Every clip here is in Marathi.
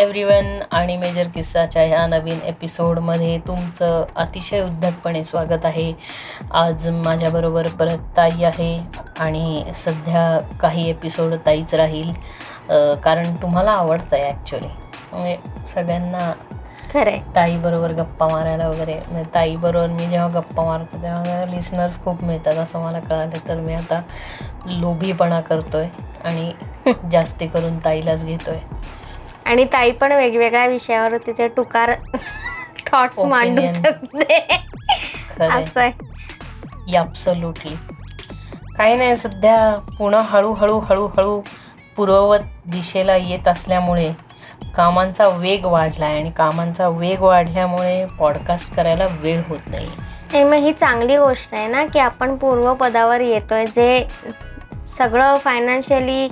एव्हरीवन आणि मेजर किस्साच्या ह्या नवीन एपिसोडमध्ये तुमचं अतिशय उद्धटपणे स्वागत आहे. आज माझ्याबरोबर परत ताई आहे आणि सध्या काही एपिसोड ताईच राहील. कारण तुम्हाला आवडतं आहे ॲक्च्युली म्हणजे सगळ्यांना खरंय. ताईबरोबर गप्पा मारायला वगैरे म्हणजे ताईबरोबर मी जेव्हा गप्पा मारतो तेव्हा लिसनर्स खूप मिळतात असं मला कळालं तर मी आता लोभीपणा करतोय आणि जास्ती करून ताईलाच घेतोय. आणि ताई पण वेगवेगळ्या विषयावर तिचे टुकार थॉट्स मांडू शकते. असं आहे. ॲब्सोल्युटली काही नाही सध्या पुन्हा हळूहळू हळूहळू पूर्ववत दिशेला येत असल्यामुळे कामांचा वेग वाढला आहे आणि कामांचा वेग वाढल्यामुळे पॉडकास्ट करायला वेळ होत नाही. मग ही चांगली गोष्ट आहे ना की आपण पूर्वपदावर येतोय जे सगळं फायनान्शियली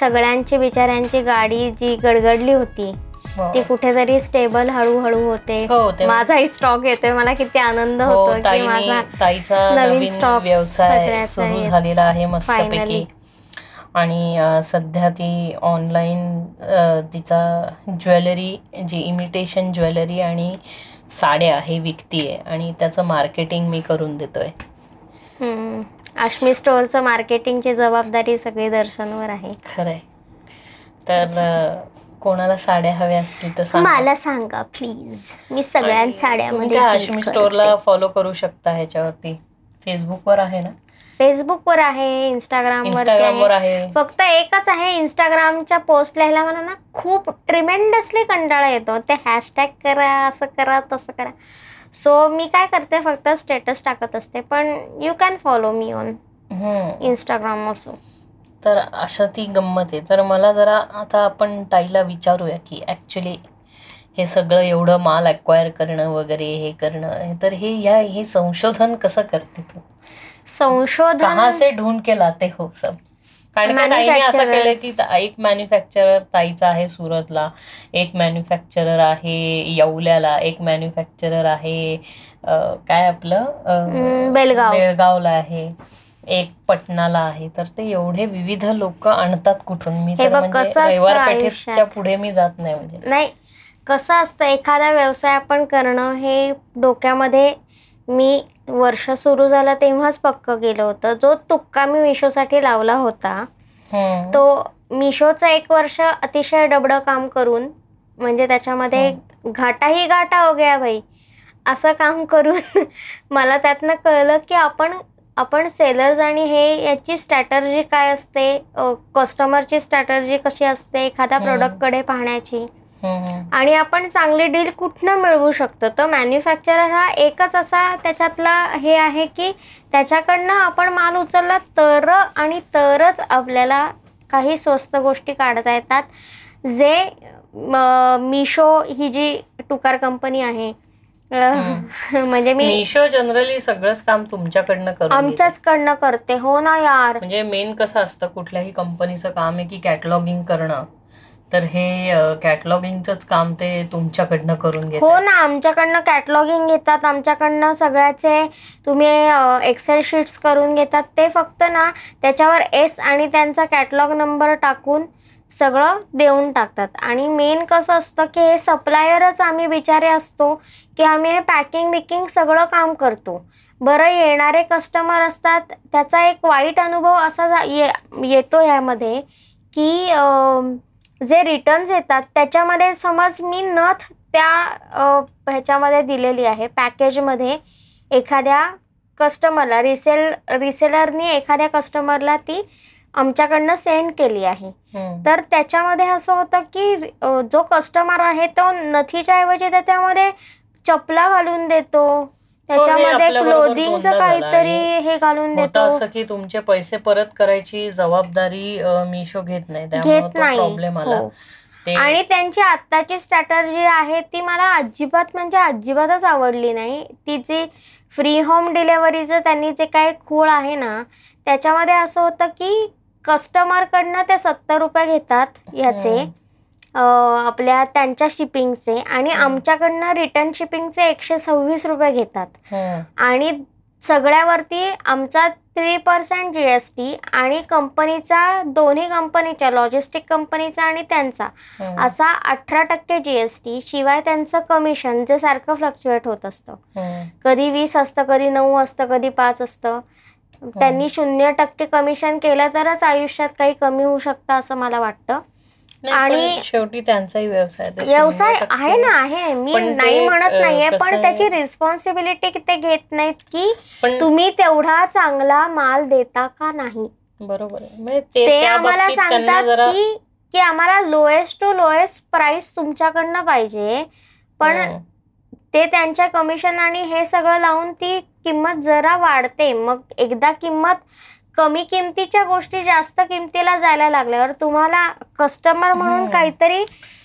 सगळ्यांची बिचाऱ्यांची गाडी जी गडगडली होती हो. ती कुठेतरी स्टेबल हळूहळू होते. हो, माझाही स्टॉक येतोय मला किती आनंद हो, होतो की माझा नवीन व्यवसाय सुरू झालेला आहे मस्तपैकी. आणि सध्या ती ऑनलाईन तिचा ज्वेलरी जी इमिटेशन ज्वेलरी आणि साड्या हे विकतीये. आणि त्याचं मार्केटिंग मी करून देतोय. आश्मी स्टोअरचं मार्केटिंगची जबाबदारी सगळी दर्शनवर आहे. खरंय. तर कोणाला साड्या हव्या असतील तर मला सांगा प्लीज मी सगळ्या साड्यामध्ये आश्मी स्टोअरला फॉलो करू शकता ह्याच्यावरती? फेसबुकवर आहे ना? फेसबुकवर आहे इंस्टाग्रामवर आहे. फक्त एकच आहे इंस्टाग्रामच्या पोस्ट लिहायला मला ना खूप ट्रिमेंडसली कंटाळा येतो. ते हॅशटॅग करा असं करा तसं करा. सो मी काय करते फक्त स्टेटस टाकत असते पण you can follow me on Instagram also तर अशा ती गंमत आहे. तर मला जरा आता आपण ताईला विचारूया की ॲक्च्युली हे सगळं एवढं माल अक्वायर करणं वगैरे हे करणं तर हे या हे संशोधन कसं करते तू? संशोधन कहाँ से ढूंढ के लाते हो सब? कारण का ताईने असं केलं की एक मॅन्युफॅक्चरर ताईचा आहे सुरतला एक मॅन्युफॅक्चरर आहे येवल्याला एक मॅन्युफॅक्चरर आहे काय आपलं बेलगाव. बेळगावला आहे एक पटनाला आहे. तर ते एवढे विविध लोक आणतात कुठून. मी म्हणजे रविवार पुढे मी जात नाही म्हणजे. नाही कसं असतं एखादा व्यवसाय आपण करणं हे डोक्यामध्ये मी वर्ष सुरू झालं तेव्हाच पक्क केलं होतं. जो तुक्का मी मिशोसाठी लावला होता तो मिशोचं एक वर्ष अतिशय डबडं काम करून म्हणजे त्याच्यामध्ये घाटाही घाटा हो गया भाई. असं काम करून मला त्यातनं कळलं की आपण आपण सेलर्स आणि हे याची स्ट्रॅटर्जी काय असते? कस्टमरची स्ट्रॅटर्जी कशी असते? एखाद्या प्रोडक्टकडे पाहण्याची. आणि आपण चांगली डील कुठनं मिळवू शकतो? तर मॅन्युफॅक्चरर हा एकच असा त्याच्यातला हे आहे की त्याच्याकडनं आपण माल उचलला तर आणि तरच आपल्याला काही स्वस्त गोष्टी काढता येतात. जे मिशो ही जी टुकार कंपनी आहे म्हणजे मी मिशो जनरली सगळंच काम तुमच्याकडनं करतो आमच्याच कडनं करते. हो ना यार. म्हणजे मेन कसं असतं कुठल्याही कंपनीचं काम आहे की कॅटलॉगिंग करणं. तर हे कॅटलॉगिंगच काम ते तुमच्याकडनं करून घेत हो ना आमच्याकडनं कॅटलॉगिंग घेतात. आमच्याकडनं सगळ्याचे तुम्ही एक्सेल शीट्स करून घेतात. ते फक्त ना त्याच्यावर एस आणि त्यांचा कॅटलॉग नंबर टाकून सगळं देऊन टाकतात. आणि मेन कसं असतं की हे सप्लायरच आम्ही बिचारे असतो की आम्ही हे पॅकिंग बिकिंग सगळं काम करतो. बरं येणारे कस्टमर असतात त्याचा एक वाईट अनुभव असा येतो ह्यामध्ये की जे रिटर्न्स येतात त्याच्यामध्ये समज मी नथ त्या ह्याच्यामध्ये दिलेली आहे. पॅकेजमध्ये एखाद्या कस्टमरला रिसेल रिसेलरनी एखाद्या कस्टमरला ती आमच्याकडनं सेंड केली आहे. तर त्याच्यामध्ये असं होतं की जो कस्टमर आहे तो नथीच्या ऐवजी त्याच्यामध्ये चपला घालून देतो. त्याच्यामध्ये क्लोदिंगचं काहीतरी हे घालून देतो. असं की तुमचे पैसे परत करायची जबाबदारी मिशो घेत नाही. घेत नाही. प्रॉब्लेम आला. हो. आणि त्यांची आत्ताची स्ट्रॅटर्जी आहे ती मला अजिबात म्हणजे अजिबातच आवडली नाही. ती जी फ्री होम डिलेव्हरीचं त्यांनी जे काही खूळ आहे ना त्याच्यामध्ये असं होतं की कस्टमरकडनं ते सत्तर रुपये घेतात याचे आपल्या त्यांच्या शिपिंगचे आणि आमच्याकडनं रिटर्न शिपिंगचे एकशे सव्वीस रुपये घेतात. आणि सगळ्यावरती आमचा three percent G S T आणि कंपनीचा दोन्ही कंपनीच्या लॉजिस्टिक कंपनीचा आणि त्यांचा हम्म. असा अठरा टक्के जी एस टी शिवाय त्यांचं कमिशन जे सारखं फ्लक्च्युएट होत असतं. हम्म. कधी वीस असतं कधी नऊ असतं कधी पाच असतं. त्यांनी शून्य टक्के कमिशन केलं तरच आयुष्यात काही कमी होऊ शकतं असं मला वाटतं. आणि- शेवटी त्यांचाही व्यवसाय व्यवसाय आहे ना आहे. मी नाही म्हणत नाहीये पण त्याची रिस्पॉन्सिबिलिटी ते घेत नाहीत की तुम्ही तेवढा चांगला माल देता का नाही. बरोबर म्हणजे ते आम्हाला सांगतात की की आम्हाला लोएस्ट टू लोएस्ट प्राइस तुमच्याकडनं पाहिजे. पण. ते त्यांच्या कमिशन आणि हे सगळं लावून ती किंमत जरा वाढते. मग एकदा किंमत कमी किमतीच्या गोष्टी जास्त किमतीला जायला लागल्यावर तुम्हाला कस्टमर म्हणून. काहीतरी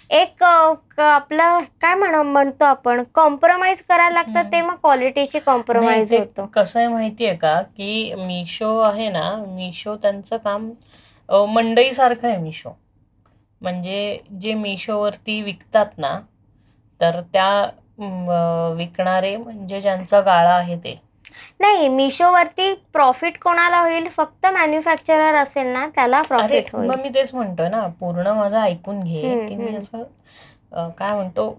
एक आपलं काय म्हण म्हणतो आपण कॉम्प्रोमाइज करायला लागतं ते मग क्वालिटीची कॉम्प्रोमाइज होतं. कसं आहे माहितीये का की मिशो आहे ना मिशो त्यांचं काम अ, मंडईसारखं आहे मिशो म्हणजे जे मिशोवरती विकतात ना तर त्या विकणारे म्हणजे ज्यांचा गाळा आहे ते. नाही मिशोवरती प्रॉफिट कोणाला होईल? फक्त मॅन्युफॅक्चरर असेल ना त्याला प्रॉफिट होईल. मी तेच म्हणतोय ना पूर्ण माझं ऐकून घे की मी. असं काय म्हणतो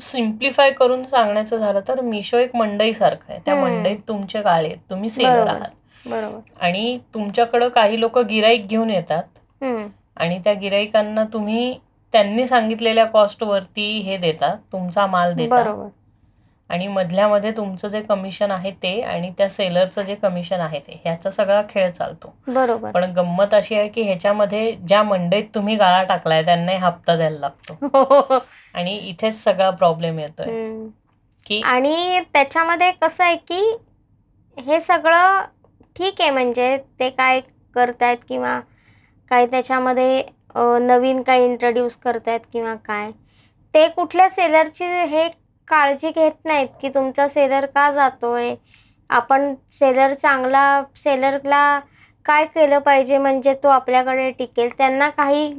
सिम्प्लिफाय करून सांगायचं झालं तर मिशो एक मंडईसारखं आहे. त्या. मंडईत तुमचे गाळे आहेत. तुम्ही सेलर. आहात. बरोबर. आणि तुमच्याकडं काही लोक गिराईक घेऊन येतात. आणि त्या गिराईकांना तुम्ही त्यांनी सांगितलेल्या कॉस्टवरती हे देता तुमचा माल देता बरोबर. आणि मधल्यामध्ये तुमचं जे कमिशन आहे ते आणि त्या सेलरचं जे कमिशन आहे ते ह्याचा सगळा खेळ चालतो. बरोबर. पण गंमत अशी आहे की ह्याच्यामध्ये ज्या मंडईत तुम्ही गाळा टाकलाय त्यांनाही हप्ता द्यायला लागतो. आणि इथेच सगळा प्रॉब्लेम येतोय. की आणि त्याच्यामध्ये कसं आहे की हे सगळं ठीक आहे म्हणजे ते काय करतायत किंवा काय त्याच्यामध्ये नवीन काय इंट्रोड्यूस करतायत किंवा काय ते कुठल्या सेलरची हे काळजी घेत नाहीत की तुमचा सेलर का जातोय? आपण सेलर चांगला सेलरला काय केलं पाहिजे? म्हणजे तो आपल्याकडे टिकेल. त्यांना काही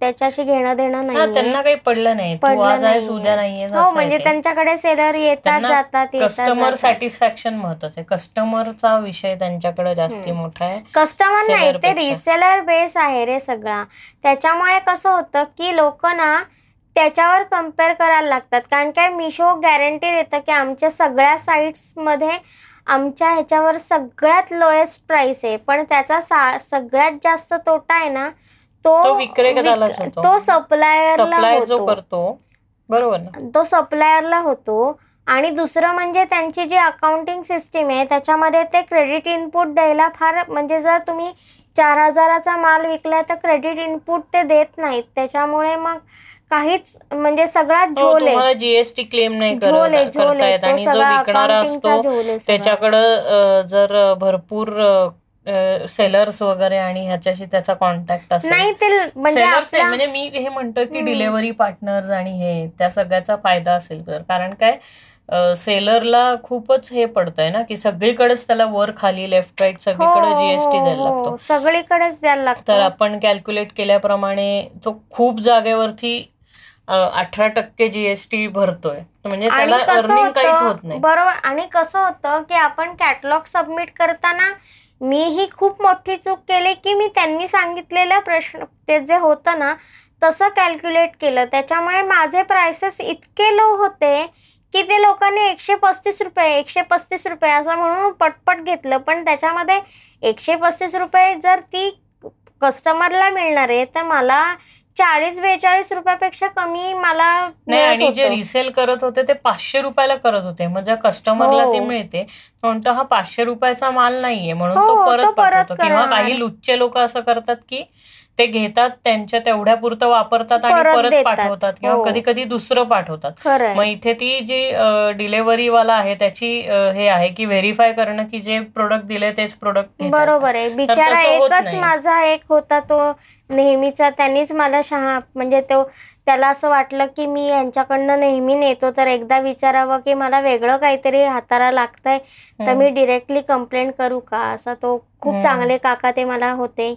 त्याच्याशी घेणं देणं नाही त्यांना काही पडलं नाही. पडलं नाहीये. हो म्हणजे त्यांच्याकडे सेलर येतात जातात कस्टमर. सॅटिस्फॅक्शन महत्वाचं आहे. कस्टमरचा विषय त्यांच्याकडे जास्ती. मोठा आहे. कस्टमर नाही ते. रिसेलर बेस आहे रे सगळा. त्याच्यामुळे कसं होतं की लोक ना त्याच्यावर कंपेअर करायला लागतात. कारण काय मिशो गॅरंटी देतं की आमच्या सगळ्या साईट्समध्ये आमच्या ह्याच्यावर सगळ्यात लोएस्ट प्राइस आहे. पण त्याचा सा- सगळ्यात जास्त तोटा आहे ना तो तो विक्रेत्यालाच विक- होतो. तो सप्लायरला सप्लाय जो करतो. बरोबर ना? तो सप्लायरला होतो. आणि दुसरं म्हणजे त्यांची जी अकाउंटिंग सिस्टीम आहे त्याच्यामध्ये ते क्रेडिट इनपुट द्यायला फार म्हणजे जर तुम्ही चार हजाराचा माल विकलाय तर क्रेडिट इनपुट ते देत नाहीत. त्याच्यामुळे मग काहीच म्हणजे सगळ्यात हो, झोल आहे. जीएसटी क्लेम नाही करत- येत. आणि जो सगळा विकणारा असतो सगळा. त्याच्याकडं जर भरपूर सेलर्स वगैरे आणि ह्याच्याशी त्याचा कॉन्टॅक्ट असेल. नाही ते म्हणजे म्हणजे मी हे म्हणतोय की. डिलेव्हरी पार्टनर्स आणि हे त्या सगळ्याचा फायदा असेल तर. कारण काय सेलरला खूपच हे पडतंय ना की सगळीकडेच त्याला वर खाली लेफ्ट राईट सगळीकडे जीएसटी हो, द्यायला हो. लागतो. सगळीकडेच द्यायला तर लागतं. आपण कॅल्क्युलेट केल्याप्रमाणे तो खूप जागेवरती अठरा टक्के जीएसटी भरतोय. म्हणजे त्याला कसं अर्निंग काहीच होत होतं नाही. बरोबर. आणि कसं होतं की आपण कॅटलॉग सबमिट करताना मी ही खूप मोठी चूक केली की मी त्यांनी सांगितलेलं प्रश्न ते जे होतं ना तसं कॅल्क्युलेट केलं. त्याच्यामुळे माझे प्राइसेस इतके लो होते की ते लोकांनी एकशे पस्तीस रुपये एकशे पस्तीस रुपये असं म्हणून पटपट घेतलं. पण त्याच्यामध्ये एकशे पस्तीस रुपये जर ती कस्टमरला मिळणार आहे तर मला चाळीस बेचाळीस रुपयापेक्षा कमी मला नाही आणि जे. रिसेल करत होते ते पाचशे रुपयाला करत होते म्हणजे कस्टमरला हो. ते मिळते तो म्हणतो हा पाचशे रुपयाचा माल नाहीये म्हणून हो, तो परत परत पाठवतो किंवा. काही लुच्चे लोक असं करतात की ते घेतात त्यांच्या तेवढ्या पुरतं वापरतात आणि परत. पाठवतात किंवा हो. कधी कधी दुसरं पाठवतात मग इथे ती जी डिलेव्हरी वाला आहे त्याची हे आहे की व्हेरीफाय करणं की जे प्रोडक्ट दिले तेच प्रोडक्ट बरोबर आहे बिचारा एकच. माझा एक होता तो नेहमीचा त्यांनीच मला शहा म्हणजे तो त्याला असं वाटलं की मी यांच्याकडनं नेहमी नेतो तर एकदा विचारावं की मला वेगळं काहीतरी हाताला लागतंय तर. मी डिरेक्टली कंप्लेंट करू का असा तो खूप. चांगले काका ते मला होते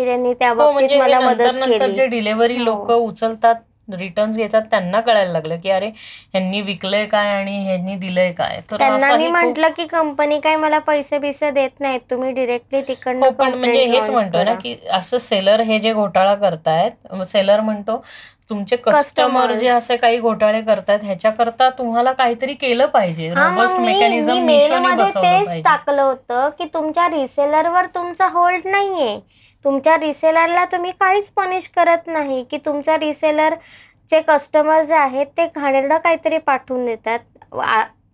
की त्यांनी त्या हो बाबतीत म्हणजे मला नंतर मदत नंतर केली जे डिलेव्हरी हो. लोक उचलतात रिटर्न्स घेतात त्यांना कळायला लागलं की अरे ह्यांनी विकलंय काय आणि ह्यांनी दिलंय काय तर त्यांना असं मी हे खूप- म्हंटल की कंपनी काही मला पैसे बिसे देत नाहीत तुम्ही डिरेक्टली हो तिकडनं पण म्हणजे complaint हेच launch म्हणतोय ना करा. की असं सेलर हे जे घोटाळा करतायत सेलर म्हणतो तुमचे कस्टमर Customers. जे असे काही घोटाळे करतायत ह्याच्याकरता तुम्हाला काहीतरी केलं पाहिजे हा रोबस्ट मी मेकॅनिझम मिशोने बसवलं तेच पाहिजे टाकलं होतं की तुमच्या रिसेलरवर तुमचा होल्ड नाहीये तुमच्या रिसेलरला तुम्ही काहीच पनिश करत नाही. की तुमचा रिसेलरचे कस्टमर जे आहेत ते घाणेरडं काहीतरी पाठवून देतात.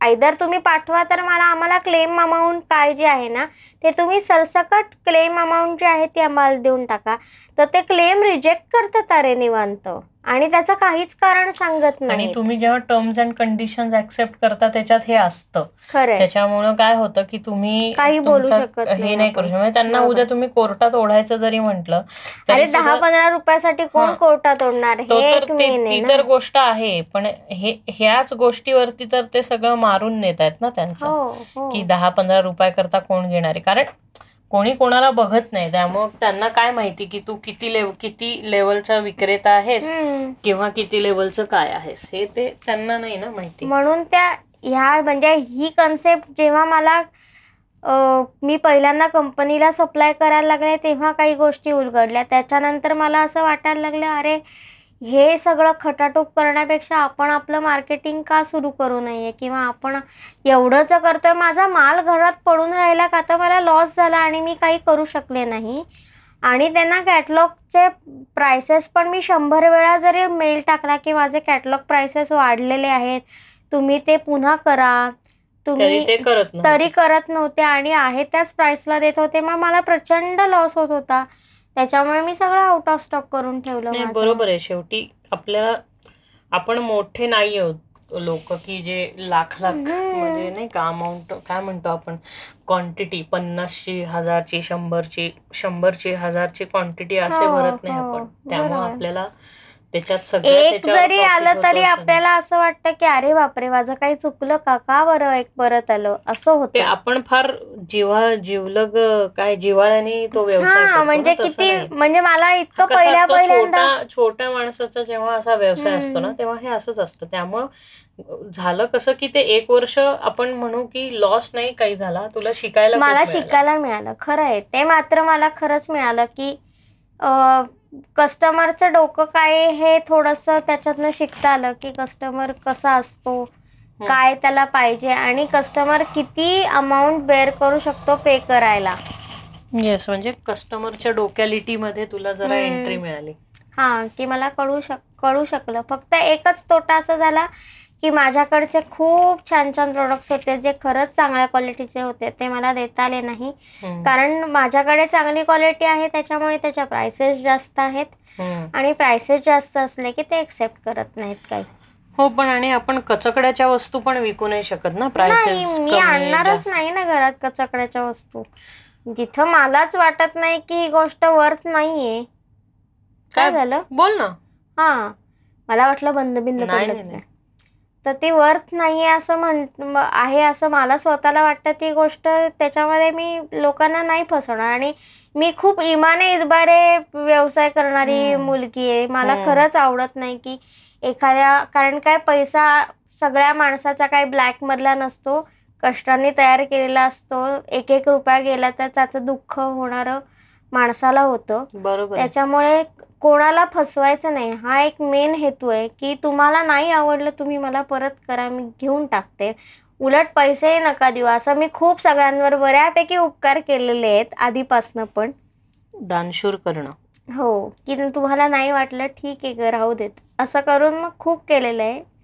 आयदर तुम्ही पाठवा तर मला आम्हाला क्लेम अमाऊंट काय जे आहे ना ते तुम्ही सरसकट क्लेम अमाऊंट जे आहे ती आम्हाला देऊन टाका. तर ते क्लेम रिजेक्ट करतात अरे निवांत. आणि त्याचं काहीच कारण सांगत आणि नाही तुम्ही जेव्हा टर्म्स अँड कंडिशन ऍक्सेप्ट करता त्याच्यात हे असतं. त्याच्यामुळं काय होतं की तुम्ही काही बोलू शकत हे नाही करू. शकत. म्हणजे त्यांना. उद्या तुम्ही कोर्टात ओढायचं जरी म्हटलं अरे तरी दहा पंधरा रुपयासाठी कोण. कोर्टात ओढणार? तो हे तर गोष्ट आहे पण हे ह्याच गोष्टीवरती तर ते सगळं मारून नेत आहेत ना त्यांचं. हो हो. की दहा पंधरा रुपया करता कोण घेणार आहे? कारण कोणी कोणाला बघत नाही. त्यामुळं त्यांना काय माहिती की तू किती लेव किती लेवलचा विक्रेता आहेस. किंवा किती लेवलचं काय आहेस. हे ते त्यांना नाही ना माहिती. म्हणून त्या ह्या म्हणजे ही कन्सेप्ट जेव्हा मला मी पहिल्यांदा कंपनीला सप्लाय करायला लागले तेव्हा काही गोष्टी उलगडल्या. त्याच्यानंतर मला असं वाटायला लागलं अरे हे सगळं खटाटोप करण्यापेक्षा आपण आपलं मार्केटिंग का सुरू करू नये किंवा आपण एवढंच करतोय माझा माल घरात पडून राहिला का तर मला लॉस झाला आणि मी काही करू शकले नाही? आणि त्यांना कॅटलॉगचे प्राइसेस पण मी शंभर वेळा जरी मेल टाकला की माझे कॅटलॉग प्राइसेस वाढलेले आहेत तुम्ही ते पुन्हा करा. तुम्ही ते करत तरी करत नव्हते आणि आहे त्याच प्राइसला देत होते मग मला प्रचंड लॉस होत होता. त्याच्यामुळे मी सगळं आउट ऑफ स्टॉक करून ठेवलं. बरोबर आहे शेवटी आपल्याला आपण मोठे नाही आहोत लोक की जे लाख लाख म्हणजे नाही का अमाऊंट काय म्हणतो आपण क्वांटिटी पन्नासची हजारची शंभरची शंभरची हजारची क्वांटिटी असे हो, भरत नाही हो, आपण त्यामुळे. आपल्याला त्याच्यात एक जरी आलं तरी. आपल्याला असं वाटतं की अरे बापरे माझं काही चुकलं का? का बरं एक परत आलं? असं होतं. आपण फार जिव्हा जिवलग काय जिव्हाळ्याने तो व्यवसाय म्हणजे किती. म्हणजे मला इतकं पहिल्या पहिल्यांदा छोटा छोट्या माणसाचा जेव्हा असा व्यवसाय असतो ना तेव्हा हे असंच असतं. त्यामुळं झालं कसं की ते एक वर्ष आपण म्हणू की लॉस नाही काही झाला. तुला शिकायला मला. शिकायला मिळालं. खरं आहे. ते मात्र मला खरंच मिळालं की कस्टमरचं डोकं काय हे थोडंसं त्याच्यातनं शिकता आलं की कस्टमर कसा असतो काय त्याला पाहिजे आणि कस्टमर किती अमाऊंट बेअर करू शकतो पे करायला. येस म्हणजे कस्टमरच्या डोक्यालिटी मध्ये तुला जरा. एंट्री मिळाली. हा की मला कळू शक कळू शकलं. फक्त एकच तोटा असा झाला की माझ्याकडचे खूप छान छान प्रोडक्ट्स होते जे खरंच चांगल्या क्वालिटीचे होते ते मला देता आले नाही. कारण माझ्याकडे चांगली क्वालिटी आहे त्याच्यामुळे त्याच्या प्राइसेस जास्त आहेत. आणि प्राइसेस जास्त असले की ते एक्सेप्ट करत नाहीत काही. हो पण आणि आपण कचकड्याच्या वस्तू पण विकू नाही शकत ना प्राइसेस मी आणणारच नाही ना घरात कचकड्याच्या वस्तू. जिथं मलाच वाटत नाही की ही गोष्ट वर्थ नाहीये. काय काय? झालं? बोल ना. हा. मला वाटलं बंद बिंद नाही, पडलं नाही, काय. नाही. तर ती वर्थ नाहीये असं म्हण आहे असं मला स्वतःला वाटतं ती गोष्ट त्याच्यामध्ये मी लोकांना नाही फसवणार आणि मी खूप इमाने इरबारे व्यवसाय करणारी. मुलगी आहे मला हम्म. खरंच आवडत नाही की एखाद्या कारण काय पैसा सगळ्या माणसाचा काही ब्लॅक मधला नसतो कष्टाने तयार केलेला असतो एक एक रुपया गेला तर त्याचं दुःख होणारं माणसाला होतं. बरोबर. त्याच्यामुळे कोणाला फसवायचं नाही. हा एक मेन हेतू आहे की तुम्हाला नाही आवडलं तुम्ही मला परत करा मी घेऊन टाकते. उलट पैसे नका देऊ. असं मी खूप सगळ्यांवर बऱ्यापैकी उपकार केलेले आहेत आधीपासनं पण. दानशूर करणं. हो. की तुम्हाला नाही वाटलं ठीक आहे ग राहू देत. असं करून मग खूप केलेलं आहे.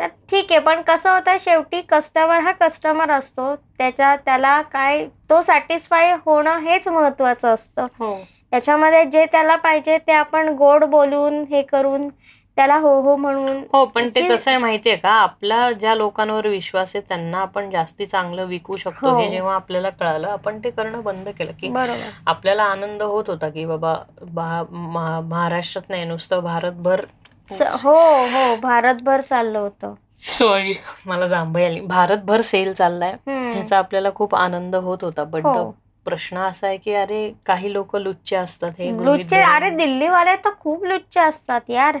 तर ठीक आहे पण कसं होतं शेवटी कस्टमर हा कस्टमर असतो. त्याच्या त्याला काय तो सॅटिस्फाय होणं हेच महत्त्वाचं असतं. हो. त्याच्यामध्ये जे त्याला पाहिजे ते आपण गोड बोलून हे करून त्याला हो हो म्हणून. हो पण ते कसं आहे माहितीये का? आपला ज्या लोकांवर विश्वास आहे त्यांना आपण जास्ती चांगलं विकू शकतो हो. हे. जेव्हा आपल्याला कळालं आपण ते करणं बंद केलं की आपल्याला आनंद होत होता की बाबा महाराष्ट्रात नाही नुसतं भारतभर हो हो भारतभर चाललं होतं सॉरी मला जांभई आली भारतभर सेल चाललाय. ह्याचा आपल्याला खूप आनंद होत होता बट हो. प्रश्न असा आहे की अरे काही लोक लुच्चे असतात हे लुच्चे अरे दिल्लीवाले तर खूप लुच्चे असतात यार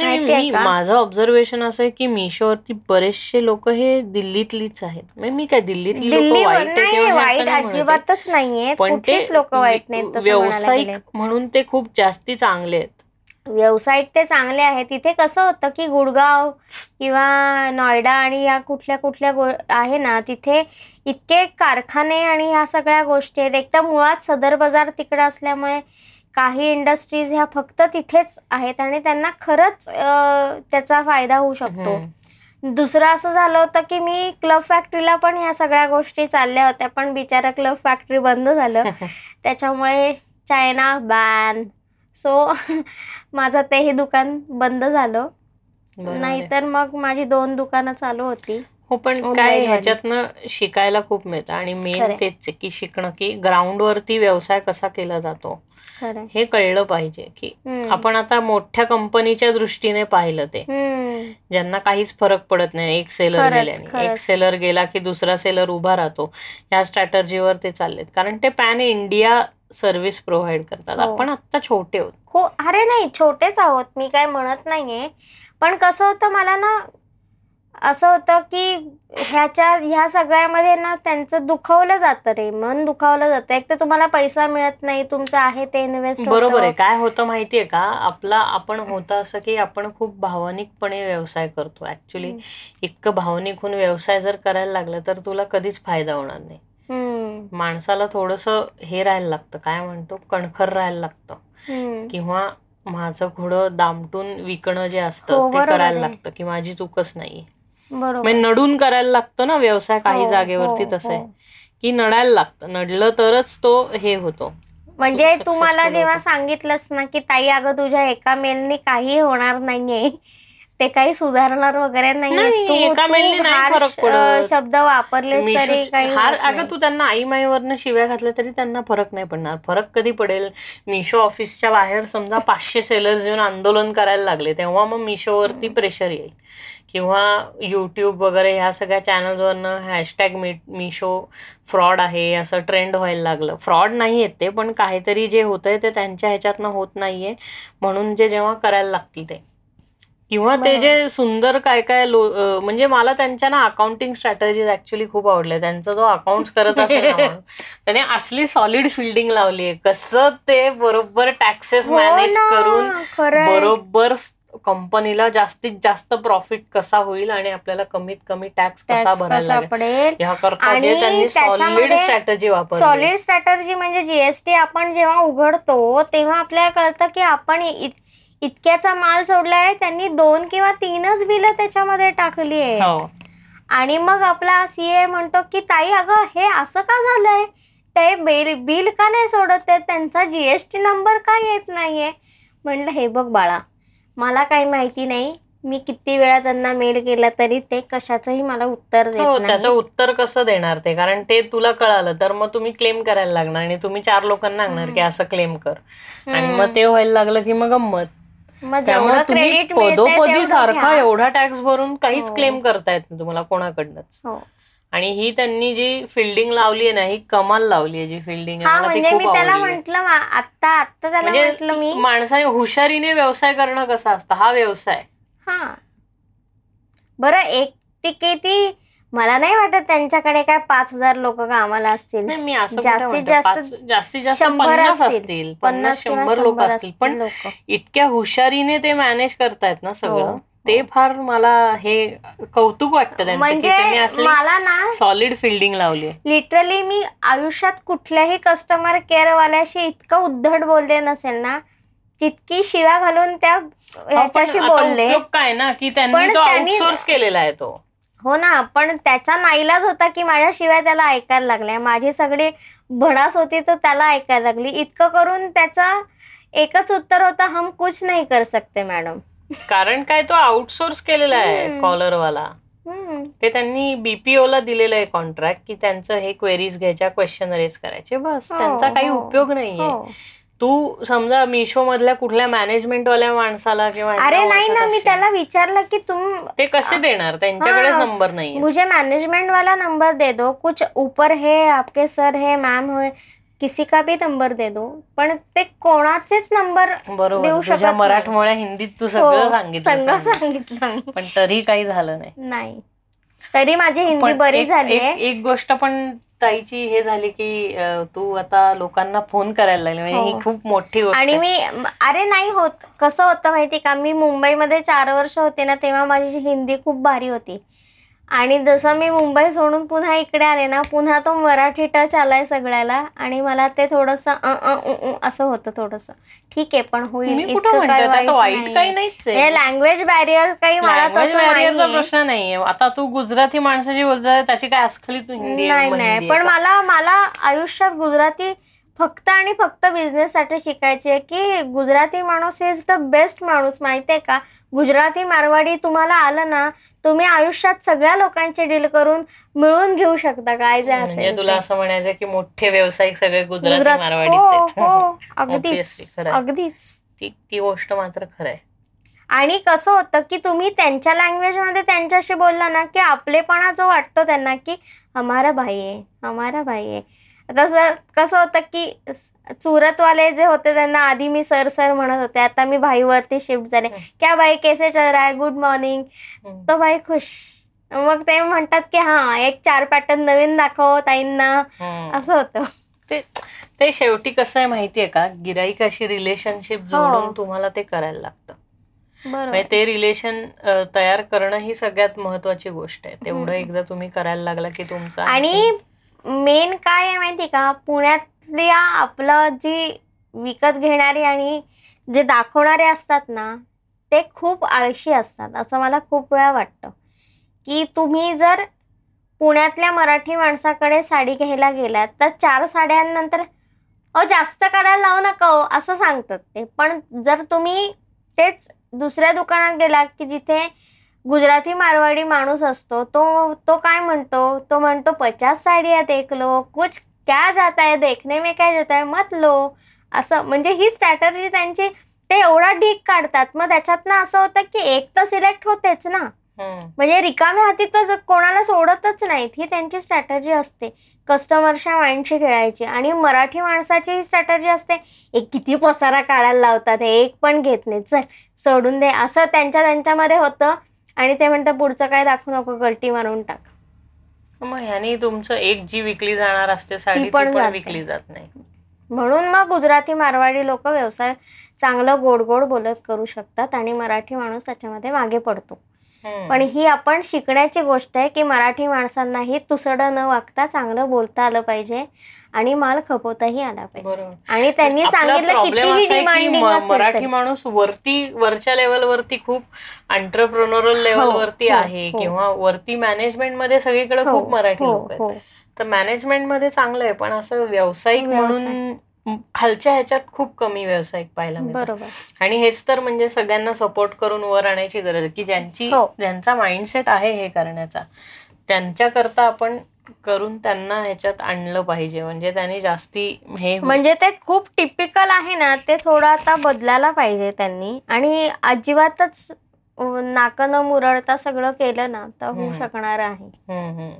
नाही? माझं ऑब्झर्वेशन असं आहे की मिशोवरती बरेचसे लोक हे दिल्लीतलीच आहेत मी काय दिल्लीतली लोक वाईट नाही नाही. अजिबातच नाहीये पण ते लोक वाईट म्हणायला व्यावसायिक. म्हणून ते खूप जास्ती चांगले आहेत व्यावसायिक ते चांगले आहेत. तिथे कसं होतं की गुडगाव किंवा नॉयडा आणि या कुठल्या कुठल्या गो आहे ना तिथे इतके कारखाने आणि ह्या सगळ्या गोष्टी आहेत. एक तर मुळात सदर बाजार तिकडे असल्यामुळे काही इंडस्ट्रीज ह्या फक्त तिथेच आहेत आणि त्यांना खरंच त्याचा फायदा होऊ शकतो. दुसरं असं झालं होतं की मी क्लब फॅक्टरीला पण ह्या सगळ्या गोष्टी चालल्या होत्या. पण बिचारा क्लब फॅक्टरी बंद झालं. त्याच्यामुळे चायना बॅन सो माझं तेही दुकान बंद झालं. नाहीतर मग माझी दोन दुकानं चालू होती हो पण काय. ह्याच्यातनं शिकायला खूप मिळतं आणि मेन. तेच की शिकणं की ग्राउंड वरती व्यवसाय कसा केला जातो हे कळलं पाहिजे की. आपण आता मोठ्या कंपनीच्या दृष्टीने पाहिलं ते. ज्यांना काहीच फरक पडत नाही एक सेलर गेल्याने एक. सेलर गेला की दुसरा सेलर उभा राहतो या स्ट्रॅटर्जीवर ते चाललेत कारण ते पॅन इंडिया सर्व्हिस प्रोव्हाइड करतात. हो. आपण आता छोटे आहोत. हो अरे नाही छोटेच आहोत. मी काय म्हणत नाहीये. पण कसं होतं मला ना असं होतं की ह्याच्या ह्या सगळ्यामध्ये ना त्यांचं दुखवलं जातं रे. मन दुखावलं जातं. एक तर तुम्हाला पैसा मिळत नाही तुमचं आहे ते इन्व्हेस्ट बरोबर आहे. काय होतं माहितीये का? आपला आपण होतं असं की आपण खूप भावनिकपणे व्यवसाय करतो. ऍक्च्युली इतकं भावनिक होऊन व्यवसाय जर करायला लागला तर तुला कधीच फायदा होणार नाही. माणसाला थोडस हे राहायला लागतं काय म्हणतो कणखर राहायला लागतं. किंवा माझं घोडं दामटून विकणं जे हो, असतं ते बरोबर करायला. लागतं की माझी चूकच बरोबर. म्हणजे नडून करायला लागतं ना व्यवसाय काही हो, जागेवरती हो, तसं आहे हो. की नडायला लागतं. नडलं तरच तो हे होतो. म्हणजे तू तू मला successful जेव्हा. सांगितलंस ना की ताई अगं तुझ्या एका मेलनी काही होणार नाहीये ते काही सुधारणार वगैरे नाही, शब्द वापरलेस तरी काही. तू त्यांना आई माईवरनं शिव्या घातल्या तरी त्यांना फरक नाही पडणार. फरक कधी पडेल? मिशो ऑफिसच्या बाहेर समजा पाचशे सेलर्स येऊन आंदोलन करायला लागले तेव्हा मग मिशोवरती प्रेशर येईल. किंवा युट्यूब वगैरे ह्या सगळ्या चॅनलवरनं हॅशटॅग मी मिशो फ्रॉड आहे असं ट्रेंड व्हायला लागलं. फ्रॉड नाही आहेत ते पण काहीतरी जे होतंय ते त्यांच्या ह्याच्यातनं होत नाहीये. म्हणून जे जेव्हा करायला लागतील ते. किंवा ते जे सुंदर काय काय म्हणजे मला त्यांच्या ना अकाउंटिंग स्ट्रॅटजीज ऍक्च्युली खूप आवडल्या त्यांचा जो अकाउंट करत असेल त्याने असली सॉलिड फिल्डिंग लावली आहे कसं ते बरोबर टॅक्सेस हो मॅनेज ना, करून. बरोबर कंपनीला जास्तीत जास्त प्रॉफिट कसा होईल आणि आपल्याला कमीत कमी टॅक्स कसा भरायला पडेल? त्यांनी सॉलिड स्ट्रॅटजी वापरली. सॉलिड स्ट्रॅटर्जी म्हणजे जीएसटी आपण जेव्हा उघडतो तेव्हा आपल्याला कळतं की आपण इतक्याचा माल सोडलाय त्यांनी दोन किंवा तीनच बिलं त्याच्यामध्ये टाकली आहे हो. आणि मग आपला सीए म्हणतो की ताई अगं हे असं का झालंय? ते बिल बिल का नाही सोडत आहे त्यांचा जीएसटी नंबर का येत नाहीये? म्हणलं हे बघ बाळा मला काही माहिती नाही. मी किती वेळा त्यांना मेल केला तरी ते कशाचंही मला उत्तर हो त्याचं उत्तर कसं देणार ते? कारण ते तुला कळालं तर मग तुम्ही क्लेम करायला लागणार आणि तुम्ही चार लोकांना सांगणार की असं क्लेम कर. आणि मग ते व्हायला लागलं की मग गंमत. त्यामुळे तुम्ही पदोपदी सारखा एवढा टॅक्स भरून काहीच हो. क्लेम करता येत नाही तुम्हाला कोणाकडनंच. हो. आणि ही त्यांनी जी फिल्डिंग लावली आहे ना ही कमाल लावली आहे जी फिल्डिंग हा म्हणजे म्हणजे माणसाने हुशारीने व्यवसाय करणं कसं असतं? हा व्यवसाय. हा. बरं एक ती किती मला नाही वाटत त्यांच्याकडे काय पाच हजार लोक कामाला असतील. नाही मी असं जास्तीत जास्त जास्तीत जास्त शंभर पन्नास असतील. पन्नास शंभर लोक असतील. पण इतक्या हुशारीने ते मॅनेज करतायत ना हो. सगळं ते फार मला हे कौतुक वाटतं म्हणजे मला ना सॉलिड फिल्डिंग लावली लिटरली मी आयुष्यात कुठल्याही कस्टमर केअर वाल्याशी इतकं उद्धट बोलले नसेल ना तितकी शिव्या घालून त्या ह्याच्याशी बोलले. काय ना की त्यांनी तो आउटसोर्स केलेला आहे तो. हो ना पण त्याचा नाईलाज होता की माझ्या शिवाय त्याला ऐकायला लागल्या. माझी सगळी भडास होती तर त्याला ऐकायला लागली. इतकं करून त्याचा एकच उत्तर होता हम कुछ नहीं कर सकते मॅडम. कारण काय तो आउटसोर्स केलेला आहे. कॉलरवाला. ते त्यांनी बीपीओ ला दिलेलं आहे कॉन्ट्रॅक्ट की त्यांचं हे क्वेरीज घ्यायच्या क्वेश्चन रेस करायचे. बस हो, त्यांचा काही हो, उपयोग नाहीये. हो. तू समजा मिशो मधल्या कुठल्या मॅनेजमेंट वाल्या माणसाला किंवा अरे नाही ना मी. त्याला विचारलं की तुम ते कसे देणार? त्यांच्याकडेच हाँ, नंबर नाहीये. मुझे मैनेजमेंट वाला नंबर दे दो. कुछ ऊपर है आपके सर है मैम है किसी का भी नंबर दे दो. पण ते कोणाचेच नंबर बरोबर. देऊ शकत नाही. मराठमोळ्या हिंदीत तू सगळं हो, सांगितलं. सांगितलं. पण तरी काही झालं नाही. नाही. तरी माझी हिंदी बरी झाली एक गोष्ट पण ताईची हे झाली की तू आता लोकांना फोन करायला लागली म्हणजे हो. ही खूप मोठी आणि. मी अरे नाही होत कसं होतं माहिती का मी मुंबईमध्ये चार वर्ष होते ना तेव्हा माझी हिंदी खूप भारी होती आणि जसं मी मुंबई सोडून पुन्हा इकडे आले ना पुन्हा तो मराठी टच आलाय सगळ्याला आणि मला ते थोडस असं होतं थोडस. ठीक आहे पण होईल. हे आहे. लँग्वेज बॅरियर काही मला तसं. प्रश्न नाहीये. आता तू गुजराती माणसाची बोलतोय त्याची काय अस्खलित हिंदी नाही नाही. आहे पण? मला मला आयुष्यात गुजराती फक्त आणि फक्त बिझनेस साठी शिकायची आहे की गुजराती माणूस इज द बेस्ट माणूस माहितीये का गुजराती मारवाडी तुम्हाला आलं ना तुम्ही आयुष्यात सगळ्या लोकांची डील करून मिळून घेऊ शकता काय जे म्हणजे असेल तुला ते. असं म्हणायचं की मोठे व्यावसायिक सगळे गुजराती हो. हो अगदीच. अगदीच ती ती गोष्ट मात्र खरं आहे आणि कसं होतं की तुम्ही त्यांच्या लँग्वेजमध्ये त्यांच्याशी बोलला ना की आपलेपणा जो वाटतो त्यांना की हमारा भाई आहे हमारा भाई आहे तसं कसं होतं की सुरतवाले जे होते त्यांना आधी मी सर सर म्हणत होते. आता मी भाईवरती शिफ्ट झाले. क्या भाई कैसे चल रहा है? Good morning. तो भाई खुश. मग ते म्हणतात की हा एक चार पॅटर्न नवीन दाखव ताईंना. असं होतं. ते ते शेवटी कसं आहे माहितीये का? गिराईकाशी रिलेशनशिप जोडून हो. तुम्हाला ते करायला लागतं. बरोबर. म्हणजे ते रिलेशन तयार करणं ही सगळ्यात महत्वाची गोष्ट आहे. तेवढं. एकदा तुम्ही करायला लागला की तुमचं आणि मेन काय आहे माहिती का? पुण्यातल्या आपलं जी विकत घेणारी आणि जे दाखवणारे असतात ना ते खूप आळशी असतात असं मला खूप वेळा वाटतं. की तुम्ही जर पुण्यातल्या मराठी माणसाकडे साडी घ्यायला गेलात तर चार साड्यांनंतर अ जास्त काढायला लावू नका हो असं सांगतात ते. पण जर तुम्ही तेच दुसऱ्या दुकानात गेलात की जिथे गुजराती मारवाडी माणूस असतो तो तो काय म्हणतो? तो म्हणतो पचास साडिया देख लो कुछ क्या जाता है देखने में क्या जाता है मत लो. असं म्हणजे ही स्ट्रॅटर्जी त्यांची ते एवढा ढीक काढतात. मग त्याच्यातनं असं होतं की एक तर सिलेक्ट होतेच ना. म्हणजे रिकाम्या हाती तर कोणाला सोडतच नाहीत. ही त्यांची स्ट्रॅटर्जी असते. कस्टमरच्या माइंडशी खेळायची. आणि मराठी माणसाची ही स्ट्रॅटर्जी असते. एक किती पसारा काढायला लावतात? हे एक पण घेत नाही चल सोडून दे. असं त्यांच्या त्यांच्यामध्ये होतं. आणि ते म्हणतात पुढचं काय दाखवू नको गलटी मारून टाक मग ह्यानी तुमचं एक जी विकली जाणार असते साडी ती पण. विकली जात नाही म्हणून मग गुजराती मारवाडी लोक व्यवसाय चांगलं गोड गोड बोलत करू शकतात आणि मराठी माणूस त्याच्यामध्ये मागे पडतो. पण ही आपण शिकण्याची गोष्ट आहे की मराठी माणसांनाही तुसडं न वागता चांगलं बोलता आलं पाहिजे आणि माल खपवताही आला पाहिजे आणि त्यांनी सांगितलं कितीही मराठी. माणूस वरती वरच्या लेवलवरती खूप अंटरप्रोनरल लेवलवरती हो, आहे हो. किंवा वरती मॅनेजमेंटमध्ये सगळीकडे हो, खूप मराठी हो, लोक आहेत हो. तर मॅनेजमेंटमध्ये चांगलं आहे पण असं व्यावसायिक व्यवसाय. म्हणून खालच्या ह्याच्यात खूप कमी व्यावसायिक पाहायला मिळतात बरोबर आणि हेच तर म्हणजे सगळ्यांना सपोर्ट करून वर आणायची गरज आहे की ज्यांची हो. ज्यांचा माइंडसेट आहे हे करण्याचा त्यांच्याकरता आपण करून त्यांना ह्याच्यात आणलं पाहिजे म्हणजे त्यांनी जास्ती हे. म्हणजे ते खूप टिपिकल आहे ना ते थोडं आता बदलायला पाहिजे त्यांनी आणि अजिबातच अं, नाकं न मुरडता सगळं केलं ना तर होऊ. शकणार आहे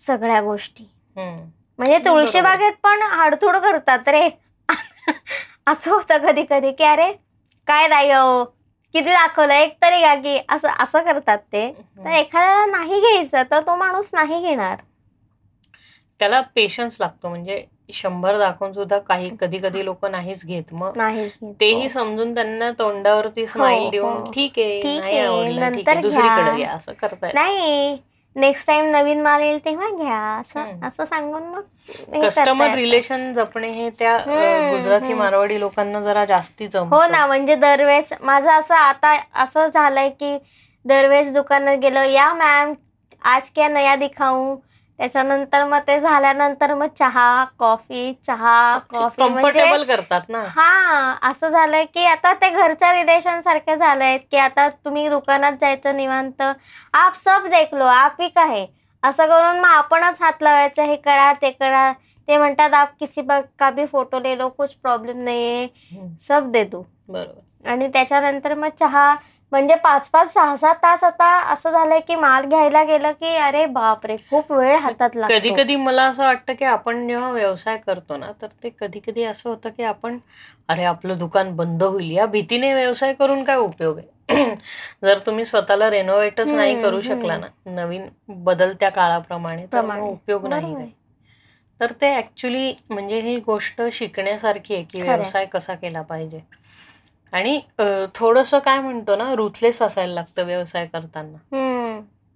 सगळ्या गोष्टी हम्म. म्हणजे. तुळशी बागेत पण हाडथोड करतात रे. असं होतं कधी कधी की अरे काय दाय किती दाखवलं एक तरी घ्या की असं असं करतात ते. तर एखाद्याला नाही घ्यायचं तर तो माणूस नाही घेणार. त्याला पेशन्स लागतो म्हणजे शंभर दाखवून सुद्धा काही कधी कधी लोक नाहीच घेत. मग नाहीच तेही समजून त्यांना तोंडावरती स्माइल हो, देऊन हो. ठीक आहे नंतर असं करतायत. नाही. नेक्स्ट टाइम नवीन माल येईल तेव्हा घ्या असं. असं सांगून मग कस्टमर. रिलेशन जपणे हे त्या गुजराती. मारवाडी लोकांना जरा जास्ती जमत हो ना म्हणजे दरवेळेस माझं असं आता असं झालंय की दरवेळेस दुकानात गेलो या मॅम आज क्या नया दिखाऊ त्याच्यानंतर मग ते झाल्यानंतर मग चहा कॉफी चहा कॉफी म्हणजे कम्फर्टेबल करतात ना? हा असं झालंय की आता ते घरच्या रिलेशन सारखे झालंय की आता तुम्ही दुकानात जायचं निवांत. आप सब देख लो आप ही काय असं करून मग आपणच हात लावायचं हे करा ते करा. ते म्हणतात आप किसी का भी फोटो ले लो कुछ प्रॉब्लेम नाही आहे सब दे दो. बरोबर. आणि त्याच्यानंतर मग चहा म्हणजे पाच पाच सहा सहा तास आता असं झालंय की माल घ्यायला गेलं की अरे बापरे खूप वेळ हातात कधी लागतो कधी मला असं वाटतं की आपण जेव्हा व्यवसाय करतो ना तर ते कधी कधी असं होतं की आपण अरे आपलं दुकान बंद होईल या भीतीने व्यवसाय करून काय उपयोग आहे जर तुम्ही स्वतःला रेनोव्हेटच नाही करू. शकला ना नवीन बदलत्या काळाप्रमाणे तर. उपयोग नाही. काही तर ते ऍक्च्युली म्हणजे ही गोष्ट शिकण्यासारखी आहे की. व्यवसाय कसा केला पाहिजे आणि थोडस काय म्हणतो ना रुथलेस असायला लागतं व्यवसाय करताना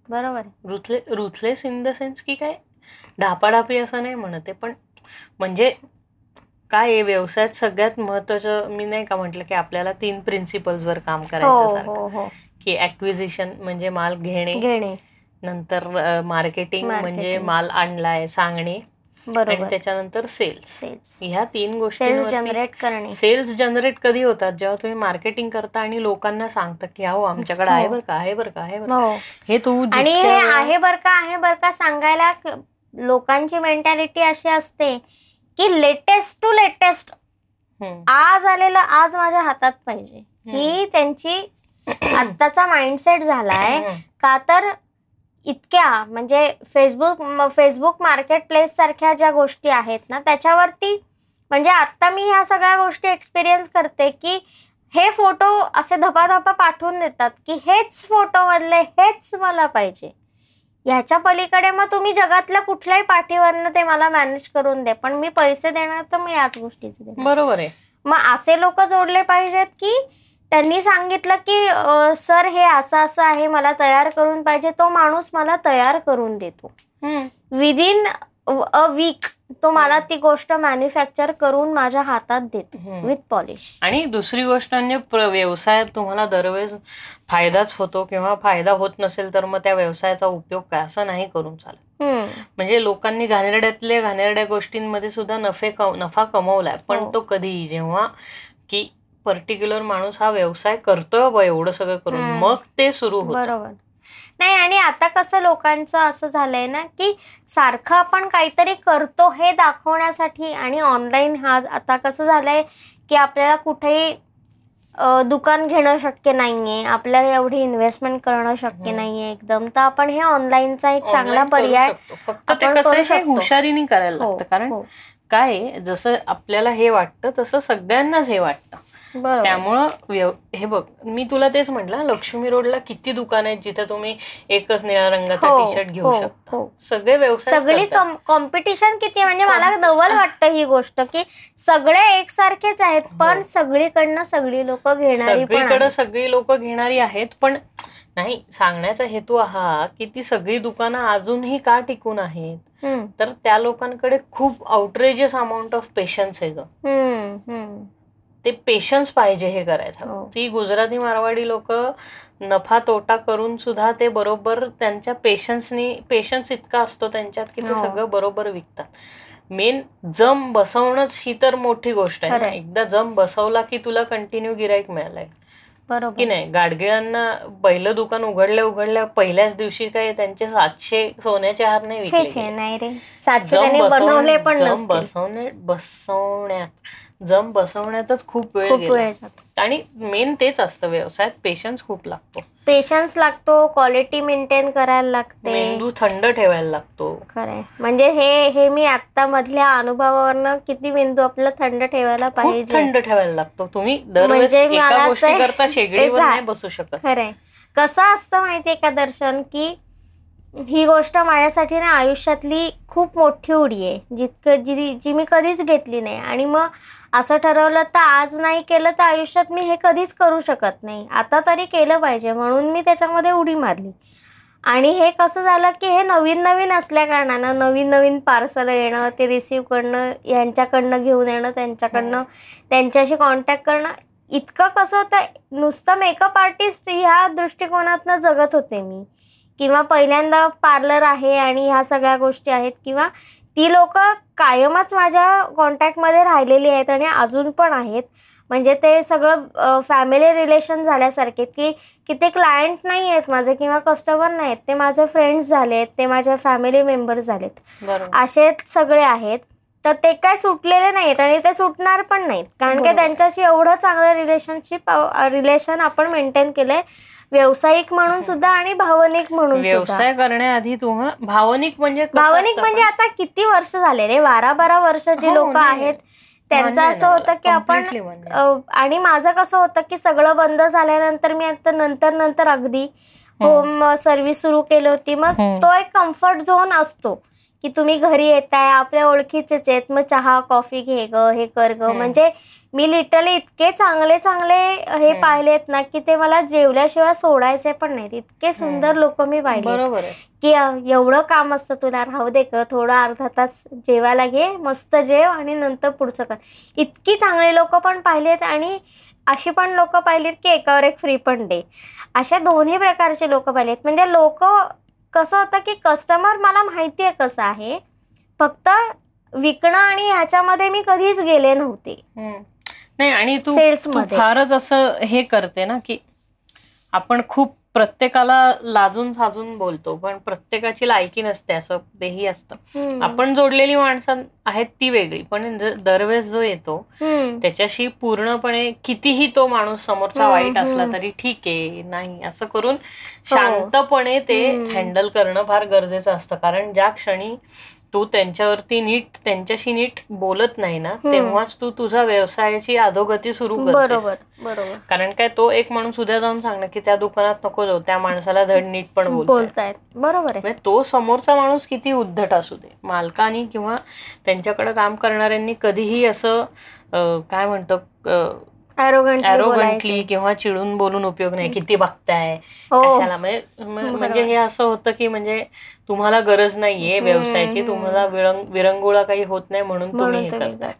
बरोबर. रुथले रुथलेस इन द सेन्स की काय ढापाढापी असं नाही म्हणत आहे पण म्हणजे काय आहे व्यवसायात सगळ्यात महत्वाचं मी नाही का म्हटलं की आपल्याला तीन प्रिन्सिपल्स वर काम करायचं हो. हो हो की ऍक्विजिशन म्हणजे माल घेणे घेणे नंतर मार्केटिंग म्हणजे. माल आणलाय सांगणे बरोबर. त्याच्यानंतर सेल्स सेल्स ह्या तीन सेल्स गोष्टी जनरेट करणे. सेल्स जनरेट कधी होतात? जेव्हा तुम्ही मार्केटिंग करता आणि लोकांना सांगता की अहो आमच्याकडे आहे हो. बरं का आहे बरं का आहे बरं. हो. हे तू आणि हे आहे बर का आहे बर का सांगायला लोकांची मेंटॅलिटी अशी असते की लेटेस्ट टू लेटेस्ट. आज आलेलं आज माझ्या हातात पाहिजे. ही त्यांची आत्ताचा माइंडसेट झालाय. का तर इतक्या म्हणजे फेसबुक फेसबुक मार्केट प्लेस सारख्या ज्या गोष्टी आहेत ना त्याच्यावरती म्हणजे आत्ता मी ह्या सगळ्या गोष्टी एक्सपिरियन्स करते की हे फोटो असे धपाधपा पाठवून देतात की हेच फोटो मधले हेच मला पाहिजे. ह्याच्या पलीकडे मग तुम्ही जगातल्या कुठल्याही पाठीवरनं ते मला मॅनेज करून दे पण मी पैसे देणार तर मी याच गोष्टीचे बरोबर आहे. मग असे लोक जोडले पाहिजेत की त्यांनी सांगितलं की सर हे असं असं आहे मला तयार करून पाहिजे तो माणूस मला तयार करून देतो. विदिन अ वीक तो मला ती गोष्ट मॅन्युफॅक्चर करून माझ्या हातात देतो. विथ पॉलिश आणि दुसरी गोष्ट म्हणजे व्यवसायात तुम्हाला दरवेळेस फायदाच होतो किंवा फायदा होत नसेल तर मग त्या व्यवसायाचा उपयोग काय? असं नाही करून चालत. म्हणजे लोकांनी घाणेरड्यातल्या घाणेरड्या गोष्टींमध्ये सुद्धा नफे नफा कमवलाय. पण हो. तो कधी जेव्हा की पर्टिक्युलर माणूस हा व्यवसाय करतोय बा एवढं सगळं करून. मग ते सुरू होतं बरोबर नाही आणि आता कसं लोकांचं असं झालंय ना की सारखं आपण काहीतरी करतो हे दाखवण्यासाठी आणि ऑनलाईन हा आता कसं झालंय की आपल्याला कुठेही दुकान घेणं शक्य नाहीये आपल्याला एवढी इन्व्हेस्टमेंट करणं शक्य. नाहीये एकदम तर आपण हे ऑनलाईनचा एक चांगला पर्याय. फक्त ते कसं हे. हुशारीने करायला हो, लागतं कारण हो. काय जसं आपल्याला हे वाटतं तसं सगळ्यांनाच हे वाटतं त्यामुळं व्यव- हे बघ मी तुला तेच म्हटलं लक्ष्मी रोडला किती दुकान आहेत जिथे तुम्ही एकच निळ्या रंगाचा हो, टी शर्ट घेऊ हो, शकता. हो. सगळे व्यवसाय सगळी कॉम्पिटिशन किती म्हणजे मला नवल वाटतं ही गोष्ट की सगळे एकसारखेच आहेत पण सगळीकडनं सगळी लोक घेणारी सगळीकडे. सगळी लोक घेणारी आहेत पण नाही सांगण्याचा हेतू हा की ती सगळी दुकानं अजूनही का टिकून आहेत? तर त्या लोकांकडे खूप आउटरेजियस अमाऊंट ऑफ पेशन्स आहे ग. ते पेशन्स पाहिजे हे करायचं. हो. ती गुजराती मारवाडी लोक नफा तोटा करून सुद्धा ते बरोबर त्यांच्या पेशन्सनी पेशन्स इतका असतो त्यांच्यात की ते हो. सगळं बरोबर विकतात. मेन जम बसवणंच ही तर मोठी गोष्ट आहे. एकदा जम बसवला की तुला कंटिन्यू गिराईक मिळालंय. की बरोबर नाही? गाडगिळांना पहिलं दुकान उघडल्या उघडल्या पहिल्याच दिवशी काय त्यांचे सातशे सोन्याचे हार नाही विकले. नाही रे. सातशे बसवण्यात. जम बसवण्यातच खूप वेळ खूप गेला. वेळ जातो. आणि मेन तेच असतं व्यवसायात पेशन्स खूप लागतो. पेशन्स लागतो क्वालिटी मेंटेन करायला लागते. मेंदू थंड ठेवायला लागतो. खरंय. म्हणजे हे हे मी आता मधल्या अनुभवावरनं किती मेंदू आपला थंड ठेवायला पाहिजे. थंड ठेवायला लागतो. तुम्ही दरवेळेस म्हणजे एका मला गोष्टी ते- करता शेगडीवर ते जा- नाही बसू शकत. खरंय. कसं असतं माहितीये का दर्शन की ही गोष्ट माझ्यासाठी ना आयुष्यातली खूप मोठी उडी आहे. जितकं जी जी मी कधीच घेतली नाही. आणि मग असं ठरवलं तर आज नाही केलं तर आयुष्यात मी हे कधीच करू शकत नाही. आता तरी केलं पाहिजे म्हणून मी त्याच्यामध्ये उडी मारली. आणि हे कसं झालं की हे नवीन नवीन असल्या कारणानं नवीन नवीन पार्सल येणं ते रिसीव करणं यांच्याकडनं घेऊन येणं त्यांच्याकडनं त्यांच्याशी कॉन्टॅक्ट करणं इतकं कसं होतं नुसतं मेकअप आर्टिस्ट ह्या दृष्टिकोनातनं जगत होते मी. किंवा पहिल्यांदा पार्लर आहे आणि ह्या सगळ्या गोष्टी आहेत किंवा ती लोक कायमच माझ्या कॉन्टॅक्टमध्ये राहिलेली आहेत आणि अजून पण आहेत. म्हणजे ते सगळं फॅमिली रिलेशन झाल्यासारखे की की ते क्लायंट नाही आहेत माझे किंवा कस्टमर नाही आहेत. ते माझे फ्रेंड्स झालेत ते माझे फॅमिली मेंबर झालेत असे सगळे आहेत. तर ते काय सुटलेले नाहीत आणि ते सुटणार पण नाहीत. कारण की. त्यांच्याशी एवढं चांगलं रिलेशनशिप रिलेशन आपण मेंटेन केलंय. व्यावसायिक म्हणून सुद्धा आणि भावनिक म्हणून व्यवसाय करण्याआधी तुम्हाला भावनिक म्हणजे भावनिक म्हणजे आता किती वर्ष झाले रे? बारा बारा वर्ष जी हो, लोक. आहेत त्यांचं मान्य असं होतं. की आपण अ, आणि माझं कसं होतं की सगळं बंद झाल्यानंतर मी आता नंतर नंतर अगदी होम सर्व्हिस सुरू केली होती. मग. तो एक कम्फर्ट झोन असतो की तुम्ही घरी येताय आपल्या ओळखीचेच आहेत. मग चहा कॉफी घे ग हे कर ग. म्हणजे मी लिटरली इतके चांगले चांगले हे पाहिलेत ना की ते मला जेवल्याशिवाय सोडायचे पण नाहीत. इतके सुंदर लोक मी पाहिले की एवढं काम असतं तुला राहू दे ग थोडं अर्धा तास जेवायला घे मस्त जेव आणि नंतर पुढचं कर. इतकी चांगली लोक पण पाहिलेत आणि अशी पण लोक पाहिलीत की एकावर एक फ्री पण दे. अशा दोन्ही प्रकारचे लोक पाहिलेत म्हणजे लोक कसं होतं की कस्टमर मला माहिती आहे कसं आहे. फक्त विकणं आणि ह्याच्यामध्ये मी कधीच गेले नव्हते. नाही आणि तू. फारच असं हे करते ना की आपण खूप प्रत्येकाला लाजून साजून बोलतो पण प्रत्येकाची लायकी नसते असं तेही असतं. आपण जोडलेली माणसं आहेत ती वेगळी पण दरवेळेस जो येतो. त्याच्याशी पूर्णपणे कितीही तो माणूस समोरचा वाईट असला. तरी ठीक आहे नाही असं करून शांतपणे ते. हँडल करणं फार गरजेचं असतं कारण ज्या क्षणी तू त्यांच्यावरती नीट त्यांच्याशी नीट बोलत नाही ना तेव्हाच तू तुझा व्यवसायाची अधोगती सुरू बरोबर बरोबर. कारण काय तो एक माणूस उद्या जाऊन सांगणार की त्या दुकानात नको जाऊ त्या माणसाला धड नीट पण बोलतायत. बरोबर आहे. म्हणजे तो समोरचा माणूस किती उद्धट असू दे. मालकानी किंवा त्यांच्याकडे काम करणाऱ्यांनी कधीही असं काय म्हणतो अरोगंटली किंवा चिडून बोलून उपयोग नाही. किती बघताय? हो. कशाला? म्हणजे म- म्हणजे हे असं होतं की म्हणजे तुम्हाला गरज नाहीये व्यवसायाची. तुम्हाला विरंग विरंगुळा काही होत नाही म्हणून तुम्ही हे करताय.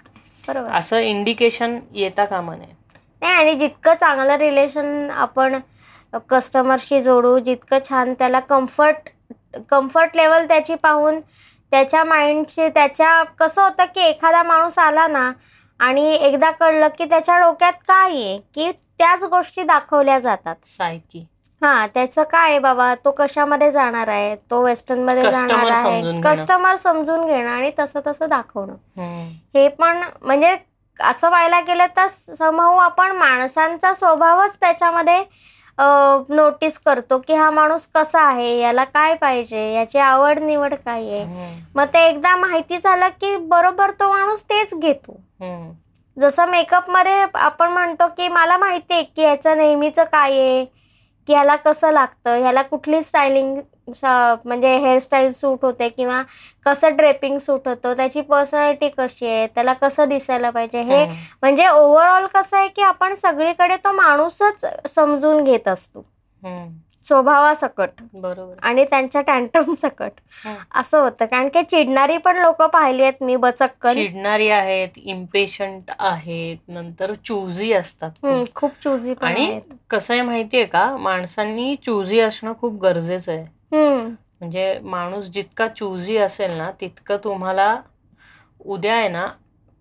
असं इंडिकेशन येता कामा नये. नाही आणि जितकं चांगलं रिलेशन आपण कस्टमरशी जोडू जितकं छान त्याला कम्फर्ट कम्फर्ट लेवल त्याची पाहून त्याच्या माइंडची त्याच्या कसं होतं की एखादा माणूस आला ना आणि एकदा कळलं की त्याच्या डोक्यात काय आहे? की त्याच गोष्टी दाखवल्या जातात. सायकी. हा त्याचं काय आहे बाबा? तो कशामध्ये जाणार आहे? तो वेस्टर्नमध्ये जाणार आहे. कस्टमर समजून घेणं आणि तसं तसं दाखवणं. हे पण म्हणजे असं व्हायला गेलं तर समूह आपण माणसांचा स्वभावच त्याच्यामध्ये नोटीस करतो की हा माणूस कसा आहे? याला काय पाहिजे? याची आवड निवड काय आहे. मग ते एकदा माहिती झालं की बरोबर तो माणूस तेच घेतो. जसं मेकअपमध्ये आपण म्हणतो की मला माहिती आहे की याचं नेहमीचं काय आहे? की ह्याला कसं लागतं? ह्याला कुठली स्टायलिंग म्हणजे हेअरस्टाईल सूट होते किंवा कसं ड्रेपिंग सूट होतं त्याची पर्सनॅलिटी कशी आहे त्याला कसं दिसायला पाहिजे हे. म्हणजे ओव्हरऑल कसं आहे की आपण सगळीकडे तो माणूसच समजून घेत असतो. स्वभावासकट. बरोबर. आणि त्यांच्या टँटम सकट. असं होतं. कारण की चिडणारी पण लोक पाहिली आहेत मी बचक्कन. चिडणारी आहेत इम्पेशंट आहेत नंतर चुजी असतात खूप. पण आणि आहेत. कसं आहे माहितीये का? माणसांनी चुजी असणं खूप गरजेचं आहे. म्हणजे माणूस जितका चुजी असेल ना तितकं तुम्हाला उद्या आहे ना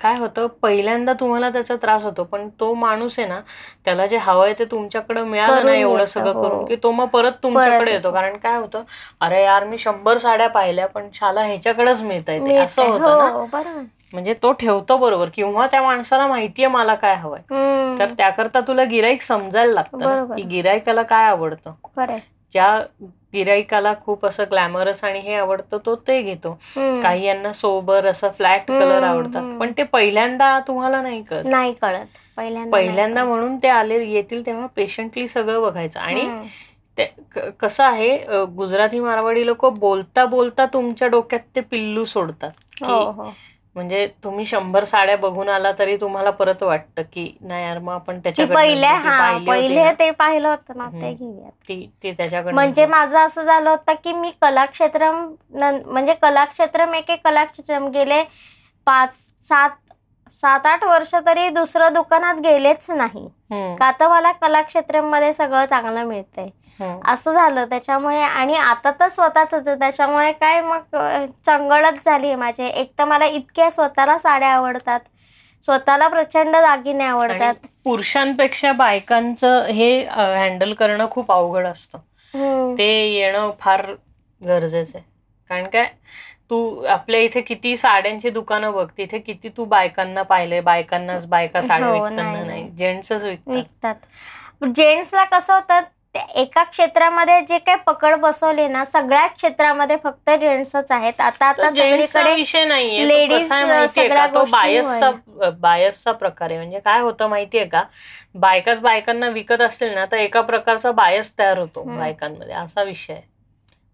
काय होतं पहिल्यांदा तुम्हाला त्याचा त्रास होतो पण तो माणूस आहे ना त्याला जे हवंय ते तुमच्याकडे मिळालं करून ना एवढं सगळं हो. करून की तो मग परत तुमच्याकडे येतो. येतो. कारण काय होतं अरे यार मी शंभर साड्या पाहिल्या पण शाला ह्याच्याकडेच मिळत मी असं होतं ना. हो बरोबर म्हणजे तो ठेवतो बरोबर किंवा त्या माणसाला माहितीये मला काय हवंय. तर त्याकरता तुला गिराईक समजायला लागतं ना. की गिराईकाला काय आवडतं. ज्या गिराईकाला खूप असं ग्लॅमरस आणि हे आवडतं तो ते घेतो. काही यांना सोबर असं फ्लॅट कलर आवडतात. पण ते पहिल्यांदा तुम्हाला नाही कळत. नाही कळत. पहिल्यांदा पहिल्यांदा. म्हणून ते आले येतील तेव्हा पेशंटली सगळं बघायचं. आणि कसं आहे गुजराती मारवाडी लोक बोलता बोलता तुमच्या डोक्यात ते पिल्लू सोडतात. हो हो. म्हणजे तुम्ही शंभर साड्या बघून आला तरी तुम्हाला परत वाटतं की नाही यार मग आपण ती त्याच्याकडनं पहिल्या जी हा पाहिली ते पाहिलं होतं ना ते हम्म. घेऊयात ती ती त्याच्याकडनं म्हणजे. माझं असं झालं होतं की मी कलाक्षेत्रम म्हणजे कलाक्षेत्रम एके कलाक्षेत्रम गेले पाच सात सात आठ वर्ष तरी दुसरं दुकानात गेलेच नाही. का तर मला कलाक्षेत्रममध्ये सगळं चांगलं मिळतंय. असं झालं त्याच्यामुळे आणि आता तर स्वतःच त्याच्यामुळे काय मग चंगळच झाली माझे. एक तर मला इतक्या स्वतःला साड्या आवडतात. स्वतःला प्रचंड दागिने आवडतात. पुरुषांपेक्षा बायकांचं हे हँडल करणं खूप अवघड असतं. ते येणं फार गरजेचं आहे. कारण काय तू आपल्या इथे किती साड्यांची दुकानं बघ तिथे किती तू बायकांना पाहिले बायकांनाच बायका साड्या हो, विकताना नाही. जेंट्सच विकतात. जेंट्सला कसं होतं ते एका क्षेत्रामध्ये जे काही पकड बसवली ना सगळ्या क्षेत्रामध्ये फक्त जेंट्सच आहेत. आता आता सगळीकडे विषय नाहीये गोष्टी बायसचा बायसचा प्रकार आहे. म्हणजे काय होतं माहितीये का? बायकाच बायकांना विकत असतील ना तर एका प्रकारचा बायस तयार होतो. बायकांमध्ये. असा विषय आहे.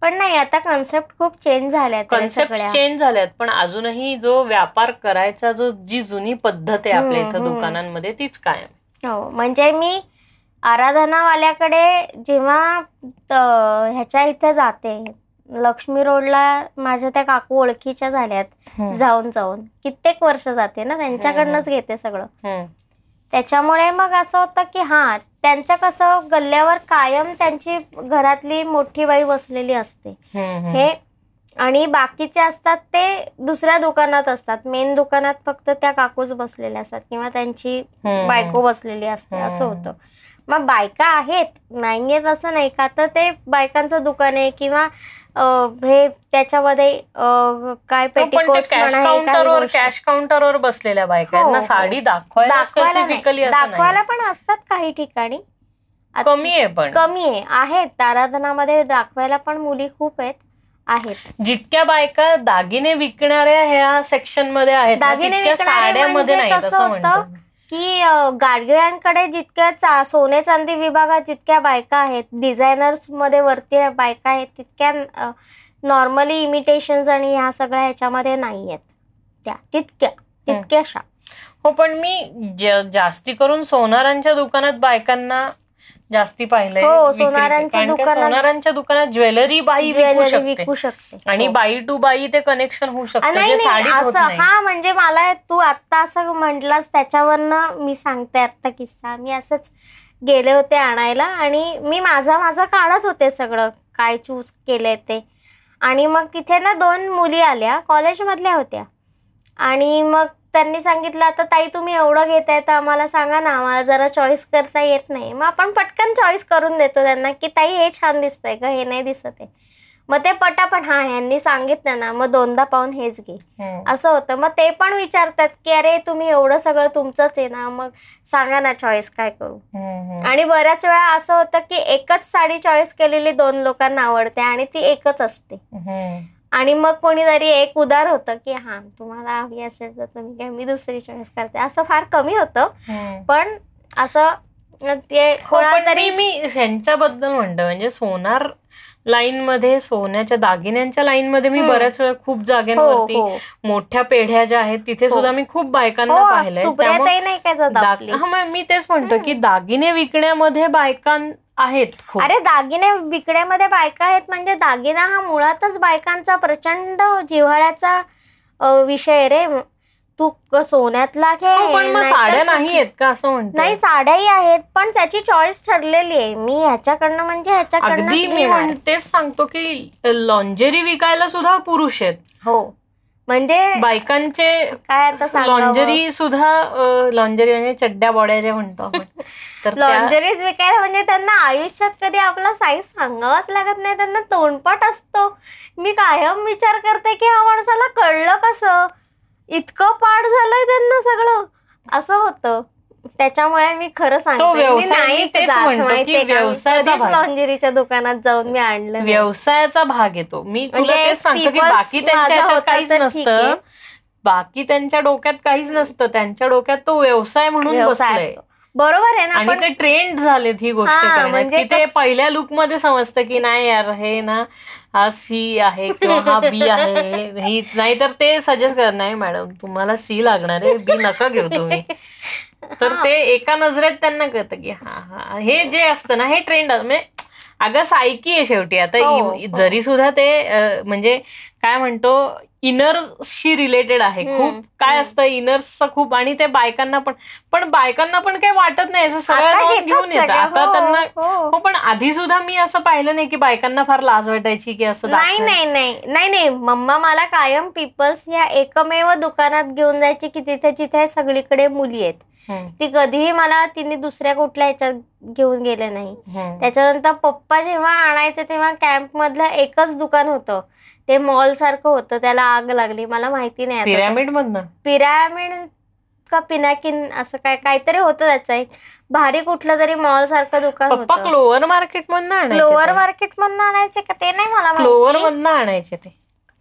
पण नाही आता कन्सेप्ट खूप चेंज झाल्या कन्सेप्ट चेंज झाल्यात पण अजूनही जो व्यापार करायचा जो जी जुनी पद्धत आहे आपल्या इथं. दुकानांमध्ये तीच कायम हो म्हणजे मी आराधनावाल्याकडे जेव्हा ह्याच्या इथे जाते लक्ष्मी रोडला माझ्या त्या काकू ओळखीच्या झाल्यात जाऊन जाऊन. कित्येक वर्ष जाते ना त्यांच्याकडनंच घेते सगळं. त्याच्यामुळे मग असं होतं की हा त्यांचं कसं गल्ल्यावर कायम त्यांची घरातली मोठी बाई बसलेली असते. हे आणि बाकीचे असतात ते दुसऱ्या दुकानात असतात मेन दुकानात फक्त त्या काकूच बसलेल्या असतात किंवा त्यांची. बायको बसलेली असते असं. होतं मग बायका आहेत नाहीयेत असं नाही का तर ते बायकांचं दुकान आहे किंवा हे त्याच्यामध्ये काय काही काउंटरवर. कॅश काउंटरवर बसलेल्या बायका आहेत हो. साडी दाखवायला दाखवायला. स्पेसिफिकली पण असतात काही ठिकाणी. कमी आहे पण. कमी आहे. आहेत. आराधनामध्ये दाखवायला पण मुली खूप आहेत. आहेत. जितक्या बायका दागिने विकणाऱ्या ह्या सेक्शनमध्ये आहेत दागिने साड्यामध्ये म्हणजे नाही की गाडगिळ्यांकडे जितक्या चा सोने चांदी विभागात जितक्या बायका आहेत डिझायनर्समध्ये वरती बायका आहेत तितक्या नॉर्मली इमिटेशन आणि ह्या सगळ्या ह्याच्यामध्ये नाही आहेत त्या तितक्या तितक्याशा. हो पण मी ज- जास्ती करून सोनारांच्या दुकानात बायकांना जास्ती पाहिलंय हो, सोनारांच्या दुकानात- सोनारांच्या दुकानात ज्वेलरी बाई विकू ज्वेलरी शकते. विकू शकते. आणि हो. बाई टू बाई ते कनेक्शन होऊ शकतं हा म्हणजे मला तू आता असं म्हटलास त्याच्यावरनं मी सांगते आता किस्सा. मी असंच गेले होते आणायला आणि मी माझा माझा काढत होते सगळं काय चूज केलंय ते. आणि मग तिथे ना दोन मुली आल्या कॉलेजमधल्या होत्या. आणि मग त्यांनी सांगितलं आता ताई तुम्ही एवढं घेताय तर आम्हाला सांगा ना आम्हाला जरा चॉईस करता येत नाही. मग आपण पटकन चॉईस करून देतो त्यांना की ताई हे छान दिसतंय का? हे नाही दिसत आहे. मग ते पटापट हा ह्यांनी सांगितलं ना मग दोनदा पाहून हेच घे. असं होतं. मग ते पण विचारतात की अरे तुम्ही एवढं सगळं तुमचंच आहे ना मग सांगा ना चॉईस काय करू. आणि बऱ्याच वेळा असं होतं की एकच साडी चॉईस केलेली दोन लोकांना आवडते आणि ती एकच असते. आणि मग कोणीतरी एक उदार होतं की हा तुम्हाला हवी असेल तर तुम्ही काय मी दुसरी चॉईस करते असं फार कमी होतं. पण असं ते हो तरी मी ह्यांच्याबद्दल म्हणतो म्हणजे सोनार लाईन मध्ये सोन्याच्या दागिन्यांच्या लाईन मध्ये मी. बऱ्याच वेळा खूप हो जागेवरती हो मोठ्या पेढ्या ज्या आहेत तिथे हो. सुद्धा मी खूप बायकांना हो पाहिलंय हा, मी तेच म्हणतो की दागिने विकण्यामध्ये बायकां आहेत अरे दागिने विकण्यामध्ये बायका आहेत म्हणजे दागिना हा मुळातच बायकांचा प्रचंड जिव्हाळ्याचा विषय रे. तू सोन्यातला घे हो, साड्या नाही आहेत का असं म्हणतो नाही साड्याही आहेत पण त्याची चॉईस ठरलेली आहे. मी ह्याच्याकडनं म्हणजे ह्याच्याकडनं मी तेच सांगतो की लॉन्जरी विकायला सुद्धा पुरुष आहेत. हो. म्हणजे बायकांचे काय आता? लॉन्जरी सुद्धा लॉन्जरी म्हणजे चड्ड्या बॉड्या जे म्हणतो आपण. तर लॉन्जरीज विकायला म्हणजे त्यांना आयुष्यात कधी आपला साईज सांगावाच लागत नाही. त्यांना तोंडपाठ असतो. मी कायम विचार करते की ह्या माणसाला कळलं कसं? इतकं पाठ झालंय त्यांना सगळं. असं होतं. त्याच्यामुळे मी खरं सांगते मी भाग. लॉन्जरीच्या दुकानात जाऊन मी आणलं नाही. व्यवसायाचा भाग येतो. मी तुला म्हणजे तेच सांगतो की बाकी त्यांच्या काहीच तर. नसतं. बाकी त्यांच्या डोक्यात काहीच नसतं. त्यांच्या डोक्यात तो व्यवसाय म्हणून बसलाय. बरोबर आहे ना आणि ते ट्रेंड झालेत ही गोष्ट म्हणजे की ते पहिल्या लुकमध्ये समजतं की नाही यार हे ना हा सी आहे किंवा हा बी आहे. ही नाहीतर ते सजेस्ट कर नाही मॅडम तुम्हाला सी लागणार आहे. बी नका घेऊ तुम्ही. तर ते एका नजरेत त्यांना कळतं की हा हा. हे जे असतं ना हे ट्रेंड म्हणजे अगं सायकी आहे शेवटी. आता हो, इ- जरी सुद्धा ते म्हणजे काय म्हणतो इनरशी रिलेटेड आहे. खूप काय असतं इनर्सचं खूप आणि ते बायकांना पण. पण बायकांना पण काही वाटत नाही. असं सगळं घेऊन येतं. आता हो, त्यांना हो. आधी सुद्धा मी असं पाहिलं नाही की बायकांना फार लाज वाटायची की असं नाही. नाही नाही नाही नाही. मम्मा मला कायम पीपल्स या एकमेव दुकानात घेऊन जायची की तिथे जिथे सगळीकडे मुली आहेत. हम्म, ती कधीही मला तिने दुसऱ्या कुठल्या ह्याच्यात घेऊन गेले नाही. हम्म. त्याच्यानंतर पप्पा जेव्हा आणायचे तेव्हा कॅम्प मधलं एकच दुकान होतं. ते मॉल सारखं होतं. त्याला आग लागली. मला माहिती नाही. पिरॅमिड मधनं? पिरॅमिड का पिनाकिन असं काय काहीतरी होतं त्याचं. एक भारी कुठलं तरी मॉल सारखं दुकान पप्पा होतं. क्लोवर मार्केट मधनं लोअर आणायचे मार्केट मधनं आणायचे का? ते नाही मला क्लोवर माहिती मधनं आणायचे ते.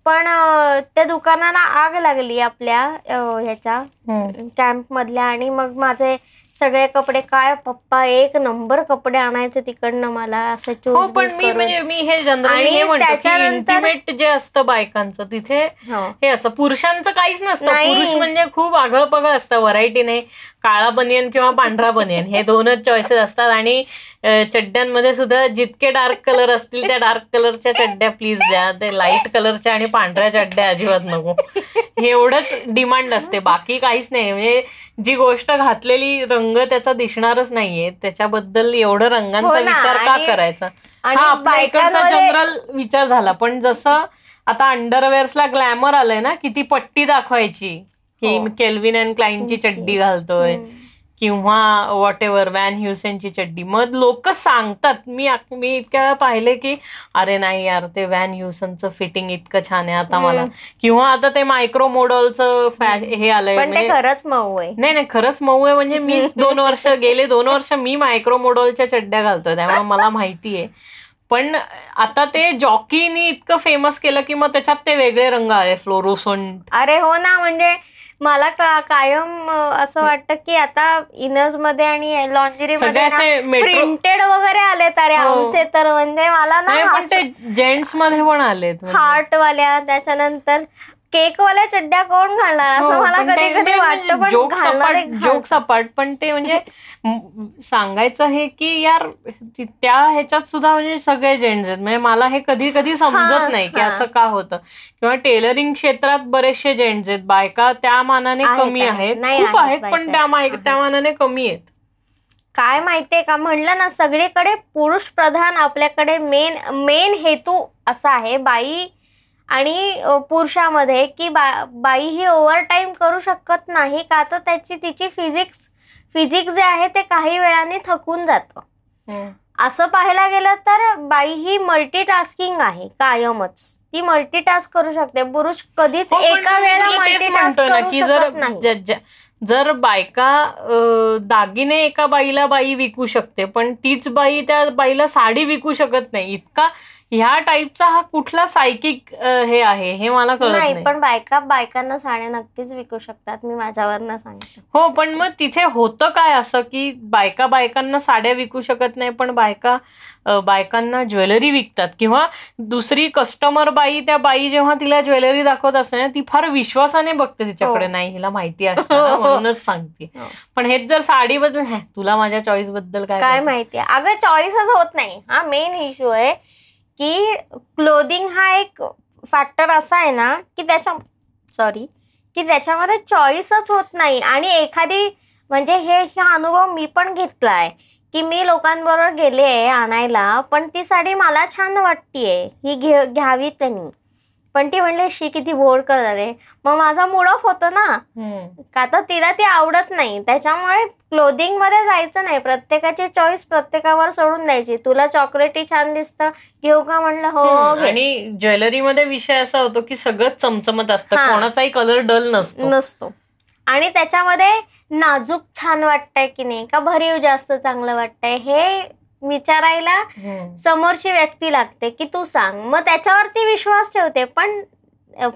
पण अं, त्या दुकानाला आग लागली आपल्या अं, ह्याच्या. कॅम्प मधल्या आणि मग माझे सगळे कपडे काय पप्पा एक नंबर कपडे आणायचे तिकडनं मला असं हो पण मी म्हणजे मी हे जनरली हे जे असतं बायकांचं तिथे हो. हे असं पुरुषांचं काहीच नसतं. पुरुष म्हणजे खूप आगळं पगळ असतं व्हरायटी नाही काळा बनियन किंवा पांढरा बनियन हे दोनच चॉईसेस असतात. आणि चड्ड्यांमध्ये सुद्धा जितके डार्क कलर असतील त्या डार्क कलरच्या चड्ड्या प्लीज द्या. ते लाइट कलरच्या आणि पांढऱ्या चड्ड्या अजिबात नको. हे एवढंच डिमांड असते. बाकी काहीच नाही. म्हणजे जी गोष्ट घातलेली रंग त्याचा दिसणारच नाहीये. त्याच्याबद्दल एवढं रंगांचा हो विचार का करायचा? आणि हा इकडचा बायकांमध्ये- जनरल विचार झाला. पण जसं आता अंडरवेअर्सला ग्लॅमर आलंय ना किती पट्टी दाखवायची. की हो. केल्विन अँड क्लाइनची चड्डी घालतोय. किंवा वॉट एव्हर वॅन ह्युसेनची चड्डी. मग लोक सांगतात. मी मी इतक्या पाहिले की अरे नाही यार ते वॅन ह्युसनचं फिटिंग इतकं छान आहे आता मला. किंवा आता ते मायक्रो मोडलचं फॅश हे आलंय पण ते म्हणजे खरंच मऊ आहे. नाही नाही खरंच मऊ आहे म्हणजे मी दोन वर्ष गेले दोन वर्ष मी मायक्रो मोडलच्या चड्ड्या घालतोय. त्यामुळे मला माहिती आहे. पण आता ते जॉकीनी इतकं फेमस केलं की मग त्याच्यात ते वेगळे रंग आले. फ्लोरोसोन अरे हो ना म्हणजे मला का- कायम असं वाटतं की आता इनर्समध्ये आणि लॉन्जरी मध्ये प्रिंटेड वगैरे आले तर हो. आमचे तर म्हणजे मला नाही ना जेंट्समध्ये पण आलेत म्हणजे. हार्ट वाल्या त्याच्यानंतर केक वाल्या चड्ड्या कोण घालणार? हो, असं मला पण कधी कधी म्हणजे वाटतं पण जोक सपाट जोक सपाट. पण ते म्हणजे सांगायचं हे की यार त्या ह्याच्यात सुद्धा म्हणजे सगळे जेंट्स आहेत. म्हणजे मला हे कधी कधी समजत हा, नाही की हा. असं का होतं. किंवा टेलरिंग क्षेत्रात बरेचसे जेंट्स आहेत. बायका त्या मानाने कमी आहेत. खूप आहेत पण त्या मानाने कमी आहेत. काय माहितीये का? म्हणलं ना सगळीकडे पुरुष प्रधान आपल्याकडे मेन मेन हेतू असा आहे. बाई आणि पुरुषामध्ये की बा बाई ही ओव्हर टाईम करू शकत नाही का? तर त्याची तिची फिजिक्स फिजिक्स जे आहे ते काही वेळाने थकून जातं. असं पाहायला गेलं तर बाई ही मल्टीटास्किंग आहे कायमच. ती मल्टीटास्क करू शकते. पुरुष कधीच हो, एका वेळेला मल्टीटास्क करू जर शकत नाही. ज- ज- जर बायका दागिने एका बाईला बाई विकू शकते पण तीच बाई त्या बाईला साडी विकू शकत नाही. इतका ह्या टाईपचा हा कुठला सायकिक हे आहे? हे मला कळत नाही पण बायका बायकांना साड्या नक्कीच विकू शकतात. मी माझ्यावरनं सांगते. हो पण मग तिथे होतं काय असं की बायका बायकांना साड्या विकू शकत नाही पण बायका बायकांना ज्वेलरी विकतात? किंवा दुसरी कस्टमर बाई त्या बाई जेव्हा तिला ज्वेलरी दाखवत असते ना ती फार विश्वासाने बघते तिच्याकडे. हो. नाही हिला माहिती आहे ना, म्हणूनच सांगते. हो. पण हेच जर साडी बद्दल "हे, तुला माझ्या चॉईसबद्दल काय काय माहिती?" अगं चॉईसच होत नाही. हा मेन इश्यू आहे. की क्लोदिंग हा एक फॅक्टर असा आहे ना की त्याच्या सॉरी की त्याच्यामध्ये चॉईसच होत नाही. आणि एखादी म्हणजे हे हा अनुभव मी पण घेतला आहे की मी लोकांबरोबर गेले आहे आणायला पण ती साडी मला छान वाटतीये ही घे घ्यावी त्यांनी. पण ती म्हणले शी किती बोर कलर आहे. मग माझा मूड ऑफ होतो ना. का तर तिला ती आवडत नाही. त्याच्यामुळे क्लोदिंगमध्ये जायचं नाही. प्रत्येकाची चॉईस प्रत्येकावर सोडून द्यायची. तुला चॉकलेटी छान दिसतं. घेऊ का? म्हणलं हो. आणि ज्वेलरीमध्ये विषय असा होतो की सगळं चमचमत असतं. कोणाचाही कलर डल नसतो. नसतो. आणि त्याच्यामध्ये नाजूक छान वाटतंय की नाही? का भरीव जास्त चांगलं वाटतंय? हे विचारायला हम्म. समोरची व्यक्ती लागते की तू सांग. मग त्याच्यावरती विश्वास ठेवते पण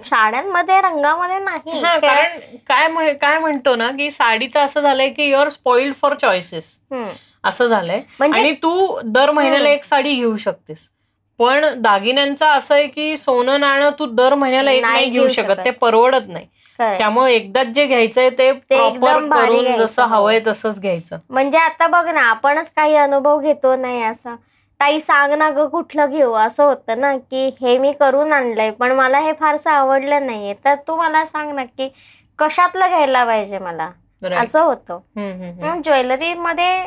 साड्यांमध्ये रंगामध्ये नाही. हा कारण काय काय म्हणतो ना की साडीचं असं झालंय की युअर स्पॉइल्ड फॉर चॉईसेस. असं झालंय. म्हणजे- आणि तू दर महिन्याला एक साडी घेऊ शकतेस. पण दागिन्यांचं असं आहे की सोनं नाणं तू दर महिन्याला एक नाही घेऊ शकत. ते परवडत नाही. त्यामुळे एकदाच जे घ्यायचंय ते प्रॉपर एकदम भारी करून जसं हो. हवंय तसंच घ्यायचं म्हणजे आता बघ ना आपणच काही अनुभव घेतो नाही असं ताई सांग ना ग कुठलं घेऊ असं होतं ना की हे मी करून आणलंय पण मला हे फारसं आवडलं नाहीये तर तू मला सांग ना की कशातलं घ्यायला पाहिजे मला. असं होतं. ज्वेलरी मध्ये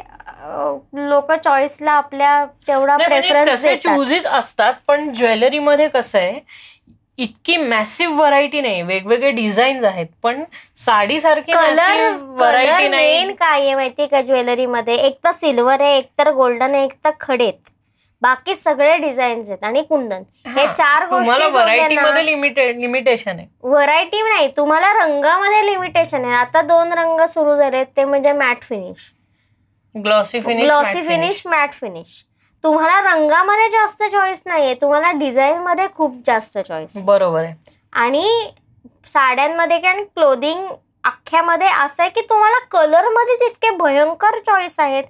लोक चॉईसला आपल्या तेवढा म्हणजे प्रेफरन्स चुजेस असतात पण ज्वेलरीमध्ये कसं आहे इतकी मॅसिव्ह व्हरायटी नाही. वेगवेगळे डिझाईन्स आहेत पण साडीसारखी व्हरायटी नाही. मेन काय आहे माहितीये का ज्वेलरीमध्ये? एक तर सिल्वर आहे एक तर गोल्डन आहे एक तर खडेत. बाकी सगळे डिझाईन्स आहेत आणि कुंदन. हे. चार गोष्टी लिमिटेशन आहे. व्हरायटी नाही तुम्हाला रंगामध्ये लिमिटेशन आहे. आता दोन रंग सुरू झालेत ते म्हणजे matte finish glossy finish glossy finish matte finish तुम्हाला रंगामध्ये जास्त चॉईस नाहीये. तुम्हाला डिझाईन मध्ये खूप जास्त चॉईस बरोबर आहे. आणि साड्यांमध्ये आणि क्लोदिंग अख्ख्यामध्ये असं आहे की तुम्हाला कलरमध्येच इतके भयंकर चॉईस आहेत.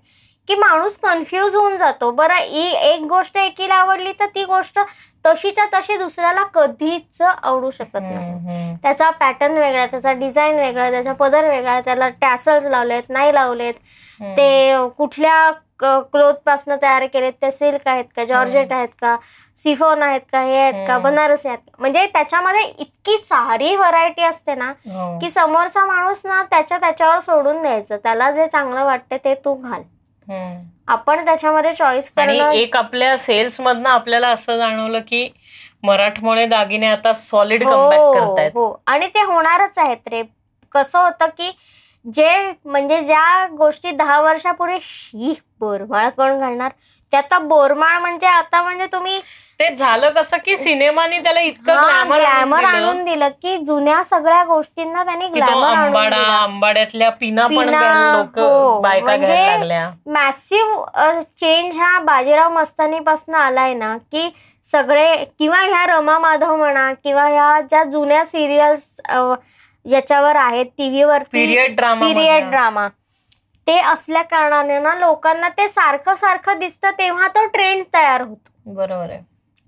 की माणूस कन्फ्यूज होऊन जातो बरं ई एक गोष्ट एकीला आवडली तर ती गोष्ट तशीच्या तशी दुसऱ्याला कधीच आवडू शकत नाही. त्याचा पॅटर्न वेगळा त्याचा डिझाईन वेगळा त्याचा पदर वेगळा त्याला टॅसल्स लावलेत नाही लावलेत ते कुठल्या क्लोथपासून तयार केलेत ते सिल्क आहेत का जॉर्जेट आहेत का सिफोन आहेत का हे आहेत का. बनारसी आहेत का? म्हणजे त्याच्यामध्ये इतकी सारी व्हरायटी असते ना हो. की समोरचा माणूस ना त्याच्या त्याच्यावर सोडून द्यायचं त्याला जे चांगलं वाटते ते तू घाल. आपण त्याच्यामध्ये चॉईस करणं एक आपल्या सेल्स मधनं आपल्याला असं जाणवलं की मराठमोळे दागिने आता सॉलिड हो करतायत. हो. आणि ते होणारच आहेत रे. कसं होतं की जे म्हणजे ज्या गोष्टी दहा वर्षापूर्वी शी बोरमाळ कोण घालणार? ते आता बोरमाळ म्हणजे आता म्हणजे तुम्ही ते झालं कसं की सिनेमानी त्याला इतकं ग्लॅमर ग्लॅमर आणून दिलं. की जुन्या सगळ्या गोष्टींना त्यांनी ग्लॅमर आंबाड्यातल्या पिना पण लोक हो, बायका म्हणजे मॅसिव्ह चेंज हा बाजीराव मस्तानीपासून आलाय ना की सगळे किंवा ह्या रमा माधव म्हणा किंवा ह्या ज्या जुन्या सिरियल्स याच्यावर आहेत टीव्हीवरती पिरियड ड्रामा पिरियड ड्रामा ते असल्या कारणाने ना लोकांना ते सारखं सारखं दिसतं तेव्हा तो ट्रेंड तयार होतो. बरोबर आहे.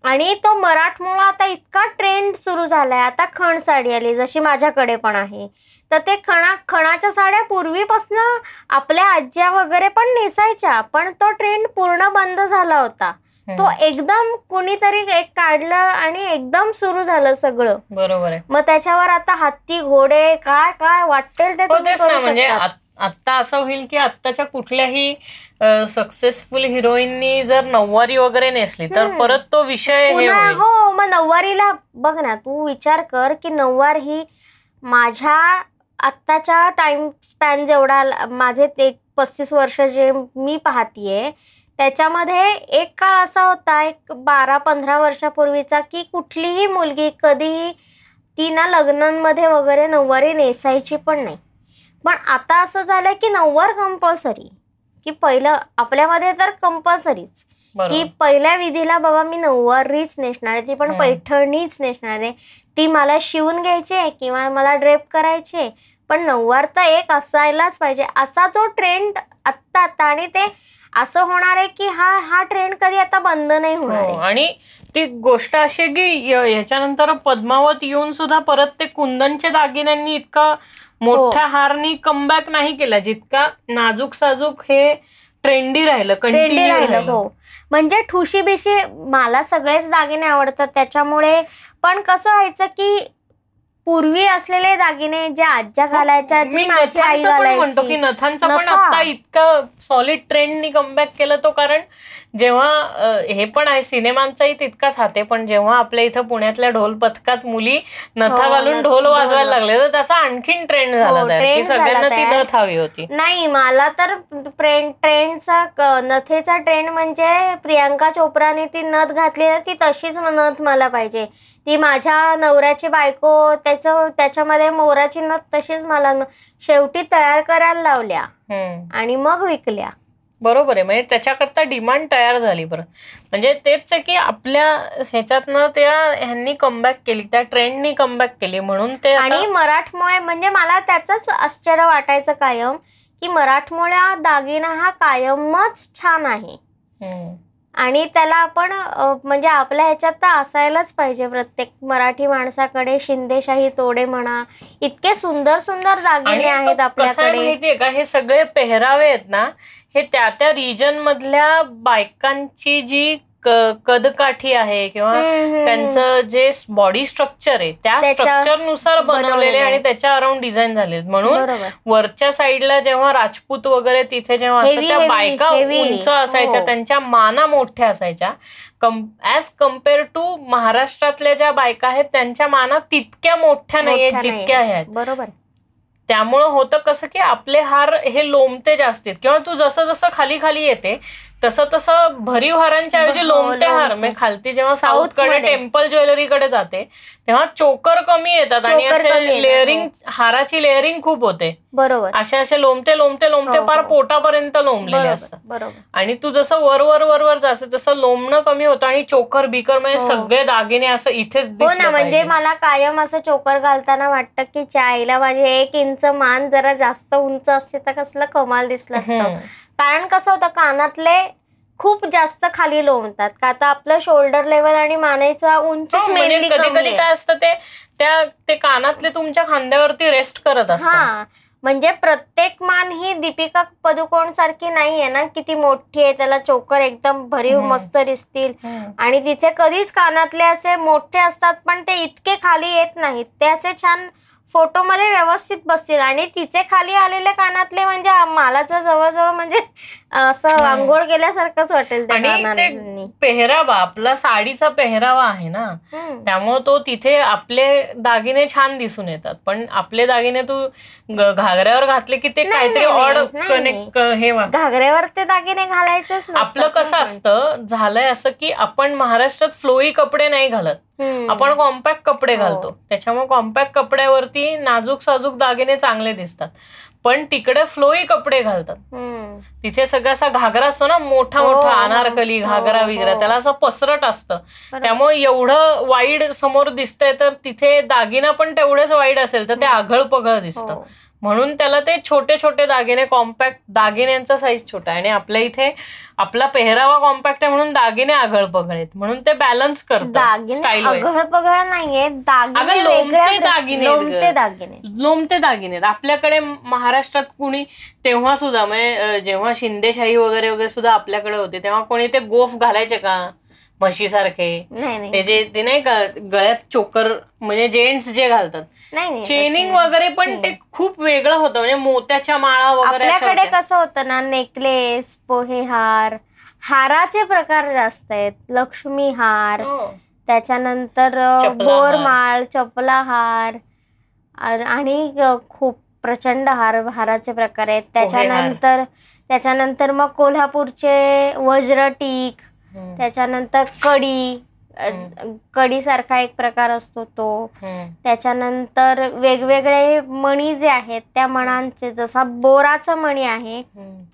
आणि तो मराठमोळा आता इतका ट्रेंड सुरू झालाय. आता खण साडी आली जशी माझ्याकडे पण आहे. तर ते खणा खणाच्या साड्या पूर्वीपासून आपल्या आज्या वगैरे पण नेसायच्या पण तो ट्रेंड पूर्ण बंद झाला होता. तो एकदम कुणीतरी एक काढलं आणि एकदम सुरू झालं सगळं. बरोबर आहे. मग त्याच्यावर आता हत्ती घोडे काय काय वाटेल ते हो म्हणजे. आत- आत्ता असं होईल की आत्ताच्या कुठल्याही सक्सेसफुल हिरोईननी जर नऊवारी वगैरे नेसली तर. परत तो विषय हे पुन्हा होईल. हो मग नऊवारीला बघ ना तू विचार कर की नऊवार ही माझ्या आत्ताच्या टाइम स्पॅन जेवढा माझे ते पस्तीस वर्ष जे मी पाहतीये त्याच्यामध्ये एक काळ असा होता एक बारा पंधरा वर्षापूर्वीचा की कुठलीही मुलगी कधीही ती ना लग्नांमध्ये वगैरे नऊवारी नेसायची पण नाही. पण आता असं झालं की नऊवार कंपल्सरी की पहिलं आपल्यामध्ये तर कंपल्सरीच की पहिल्या विधीला बाबा मी नऊवारीच नेसणार आहे ती पण. पैठणीच नेसणार आहे. ती मला शिवून घ्यायची आहे किंवा मला ड्रेप करायची आहे. पण नऊवार तर एक असायलाच पाहिजे. असा जो ट्रेंड आत्ता आत्ता आणि ते असं होणार आहे की हा हा ट्रेंड कधी आता बंद नाही होणार हो आणि ती गोष्ट अशी आहे की य- ह्याच्यानंतर पद्मावत येऊन सुद्धा परत ते कुंदनच्या दागिन्यांनी इतका मोठ्या हारनी कमबॅक नाही केला जितका नाजूक साजूक हे ट्रेंडी राहिलं कंटिन्यू राहिलं राहिलं. हो. म्हणजे ठुशी बिशी मला सगळेच दागिने आवडतात त्याच्यामुळे पण कसं व्हायचं की पूर्वी असलेले दागिने जे आज्या घालायच्या जी मी माझी आई नथांचं पण म्हणतो की घालायची नथांचा पण नथा. आता इतका सॉलिड ट्रेंडनी कमबॅक केलं तो कारण जेव्हा अ, हे पण आहे सिनेमांचाही तितकाच हाते पण जेव्हा आपल्या इथं पुण्यातल्या ढोल पथकात मुली नथा हो, घालून नथ- ढोल वाजवायला. लागले तर त्याचा आणखीन ट्रेंड झाला हो, तयार की trend सगळ्यांना झाला ती तयार. नथ हवी होती नाही मला तर ट्रेंड ट्रेंडचा क- नथेचा ट्रेंड म्हणजे प्रियांका चोप्राने ती नथ घातली ना ती तशीच नथ मला पाहिजे ती माझ्या नवऱ्याची बायको त्याचं त्याच्यामध्ये मोराची नथ तशीच मला शेवटी तयार करायला लावल्या. आणि मग विकल्या. बरोबर आहे. म्हणजे त्याच्याकरता डिमांड तयार झाली बरं. म्हणजे तेच आहे की आपल्या ह्याच्यातनं त्या ह्यांनी कमबॅक केली त्या ट्रेंडनी कमबॅक केली. म्हणून ते आणि मराठमोळे म्हणजे मला त्याचंच आश्चर्य वाटायचं कायम की मराठमोळ्या दागिना हा कायमच छान आहे. आणि त्याला आपण म्हणजे आपल्या ह्याच्यात तर असायलाच पाहिजे प्रत्येक मराठी माणसाकडे शिंदेशाही तोडे म्हणा. इतके सुंदर सुंदर दागिने आहेत आपल्याकडे. माहितीये का? हे सगळे पेहरावे आहेत ना हे त्या त्या रिजन मधल्या बायकांची जी कदकाठी आहे किंवा. त्यांचं जे बॉडी स्ट्रक्चर आहे त्या स्ट्रक्चरनुसार बनवलेले. आणि त्याच्या अराउंड डिझाईन झाले म्हणून वरच्या साईडला जेव्हा राजपूत वगैरे तिथे जेव्हा त्या बायका. उंच असायच्या हो. त्यांच्या माना मोठ्या असायच्या ऍज कंपेअर टू महाराष्ट्रातल्या ज्या बायका आहेत त्यांच्या माना तितक्या मोठ्या जितक्या नाहीये. ह्या आहेत बरोबर त्यामुळं होतं कसं की आपले हार हे लोंबते जास्त आहेत किंवा तू जसं जसं खाली खाली येते तसं तसं भरीव हारांच्या ऐवजी हो, लोमटे हार. म्हणजे खालती जेव्हा साऊथकडे. टेम्पल ज्वेलरीकडे जाते तेव्हा चोकर कमी येतात आणि असे लेअरिंग हाराची लेअरिंग खूप होते बरोबर असे असे लोमते लोमते लोमते हो, पार हो. पोटापर्यंत लोंबलेले असतात बरोबर आणि तू जसं वर वर वर वर जास्त तसं लोंबणं कमी होतं आणि चोकर बिकर म्हणजे हो. सगळे दागिने असं इथेच हो ना म्हणजे. मला कायम असं चोकर घालताना वाटतं की चायला माझे एक इंच मान जरा जास्त उंच असते तर कसलं कमाल दिसलं असतं. कारण कसं होतं कानातले खूप जास्त खाली लोंबतात का आता आपलं शोल्डर लेवल आणि मानेचा उंची हो, म्हणजे कधी कधी. काय असतं ते त्या ते कानातले तुमच्या खांद्यावरती रेस्ट करत असतात हा म्हणजे प्रत्येक मान ही दीपिका पदुकोण सारखी नाहीये ना किती मोठी आहे त्याला चोकर एकदम भरीव. मस्त दिसतील. आणि तिचे कधीच कानातले असे मोठे असतात पण ते इतके खाली येत नाहीत ते असे छान फोटोमध्ये व्यवस्थित बसतील आणि तिचे खाली आलेले कानातले म्हणजे मला तर जवळजवळ म्हणजे असं. आंघोळ केल्यासारखंच वाटेल आणि पेहरावा आपला साडीचा पेहरावा आहे ना. त्यामुळे तो तिथे आपले दागिने छान दिसून येतात पण आपले दागिने तू घागऱ्यावर घातले की ते काहीतरी ऑड कनेक्ट हे घागऱ्यावर ते दागिने नसतात आपलं कसं. असतं झालंय असं की आपण महाराष्ट्रात फ्लोई कपडे नाही घालत. आपण कॉम्पॅक्ट कपडे हो. घालतो त्याच्यामुळे कॉम्पॅक्ट कपड्यावरती नाजूक साजूक दागिने चांगले दिसतात पण तिकडे फ्लोई कपडे घालतात. तिथे सगळं असा घागरा असतो ना मोठा हो, मोठा हो, अनारकली हो, घागरा विगरा. त्याला असं पसरट असतं. त्यामुळे एवढं वाईड समोर दिसतंय तर तिथे दागिना पण तेवढेच वाईड असेल तर ते आघळ पघळ दिसतं. म्हणून त्याला ते छोटे छोटे दागिने कॉम्पॅक्ट दागिन्यांचा साईज छोटा आहे. आणि आपल्या इथे आपला पेहरावा कॉम्पॅक्ट आहे म्हणून दागिने आघळ पघळ आहेत म्हणून ते बॅलन्स करतात. स्टाईल पगळ नाहीये दागिने लोमते दागिने लोमते. दागिने लोमते दागिने. आपल्याकडे महाराष्ट्रात कुणी तेव्हा सुद्धा म्हणजे जेव्हा शिंदेशाही वगैरे वगैरे सुद्धा आपल्याकडे होते तेव्हा कोणी ते गोफ घालायचे का? म्हशीसारखे नाही नाही ते जे ते नाही का गळ्यात चोकर म्हणजे जेंट्स जे घालतात नाही चेनिंग वगैरे पण ते खूप वेगळं होतं म्हणजे मोत्याच्या माळा वगैरे आपल्याकडे. कसं होतं ना नेकलेस पोहे हार हाराचे प्रकार जास्त आहेत लक्ष्मी हार हो. त्याच्यानंतर. बोरमाळ चपला हार आणि खूप प्रचंड हार हाराचे प्रकार आहेत त्याच्यानंतर त्याच्यानंतर मग कोल्हापूरचे वज्रटीक. त्याच्यानंतर कडी कडी सारखा एक प्रकार असतो तो. त्याच्यानंतर वेगवेगळे मणी जे आहेत त्या मणांचे जसा बोराचा मणी आहे.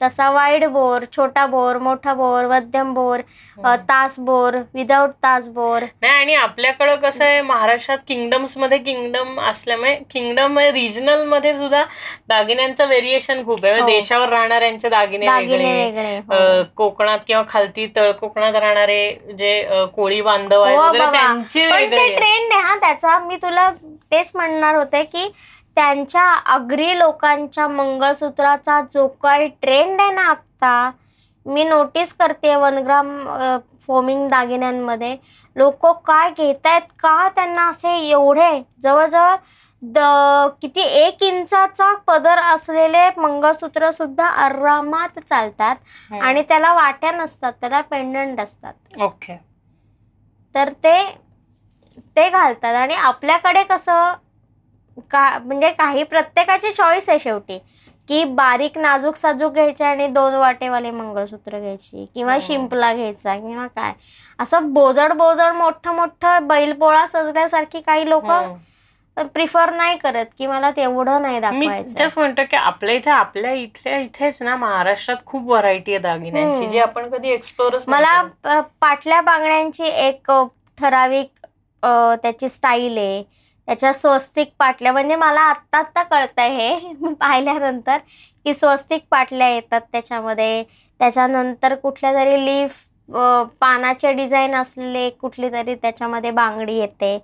तसा वाईड बोर छोटा बोर मोठा बोर मध्यम बोर तास बोर विदाऊट तास बोर नाही आणि आपल्याकडं कसं आहे महाराष्ट्रात किंगडम्समध्ये किंगडम असल्यामुळे किंगडम रिजनलमध्ये सुद्धा दागिन्यांचं व्हेरिएशन खूप आहे हो. देशावर राहणाऱ्यांचे दागिने दागिने वेगळे हो. कोकणात किंवा खालती तळ कोकणात राहणारे जे कोळी बांधव आहे हो वगैरे बाबा. त्यांचे पण वेगळे ते आहे. ट्रेंड आहे हा त्याचा मी तुला तेच म्हणणार होते की त्यांच्या अग्री लोकांच्या मंगळसूत्राचा जो काही ट्रेंड आहे ना आता मी नोटीस करते वन ग्राम फोमिंग दागिन्यांमध्ये लोक काय घेतायत का त्यांना असे एवढे जवळजवळ द किती एक इंचाचा पदर असलेले मंगळसूत्र सुद्धा आरामात चालतात हम्म. आणि त्याला वाट्या नसतात त्याला पेंडंट असतात ओके तर ते ते घालतात आणि आपल्याकडे कसं का म्हणजे काही प्रत्येकाची चॉईस आहे शेवटी की बारीक नाजूक साजूक घ्यायचे आणि दोन वाटेवाले मंगळसूत्र घ्यायची किंवा हो. शिंपला घ्यायचा किंवा काय असं बोजड बोजड मोठं मोठं बैलपोळा सजल्यासारखी काही लोक हम्म. प्रिफर नाही करत की मला तेवढं नाही मी दाखवायचं जस्ट म्हणतो की आपल्या इथे आपल्या इथल्या इथेच ना महाराष्ट्रात खूप व्हरायटी आहे दागिन्यांची. जी आपण कधी एक्सप्लोरच मला पाटल्या बांगड्यांची एक ठराविक त्याची स्टाईल आहे. त्याच्या स्वस्तिक पाटल्या म्हणजे मला आत्ता आत्ता कळतंय हे. पाहिल्यानंतर की स्वस्तिक पाटल्या येतात त्याच्यामध्ये. त्याच्यानंतर कुठल्या तरी लीफ पानाचे डिझाईन असलेले कुठली तरी त्याच्यामध्ये बांगडी येते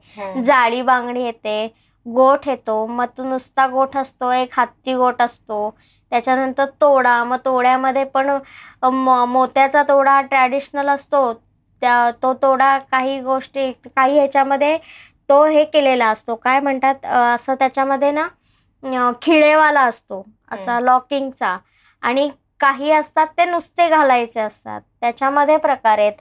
जाळी बांगडी येते गोठ येतो मग तो नुसता गोठ असतो एक हत्ती गोठ असतो त्याच्यानंतर तोडा मग तोड्यामध्ये पण मोत्याचा तोडा ट्रॅडिशनल असतो त्या तो तोडा काही गोष्टी काही ह्याच्यामध्ये तो हे केलेला असतो काय म्हणतात असं त्याच्यामध्ये ना खिळेवाला असतो असा लॉकिंगचा आणि काही असतात ते नुसते घालायचे असतात. त्याच्यामध्ये प्रकार आहेत.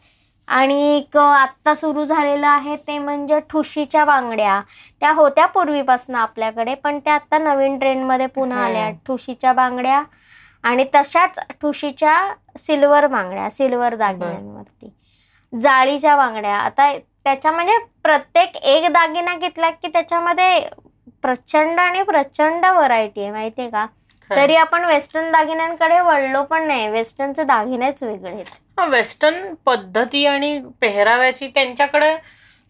आणि एक आत्ता सुरू झालेलं आहे ते म्हणजे ठुशीच्या बांगड्या. त्या होत्या पूर्वीपासून आपल्याकडे पण त्या आत्ता नवीन ट्रेंडमध्ये पुन्हा आल्या. ठुशीच्या बांगड्या आणि तशाच ठुशीच्या सिल्वर बांगड्या सिल्वर दागिन्यांवरती. जाळीच्या बांगड्या. आता त्याच्या म्हणजे प्रत्येक एक दागिना घेतला की त्याच्यामध्ये प्रचंड आणि प्रचंड व्हरायटी आहे. माहितीये का. तरी आपण वेस्टर्न दागिन्यांकडे वळलो पण नाही. वेस्टर्नचे दागिनेच वेगळे वेस्टर्न पद्धती आणि पेहराव्याची त्यांच्याकडे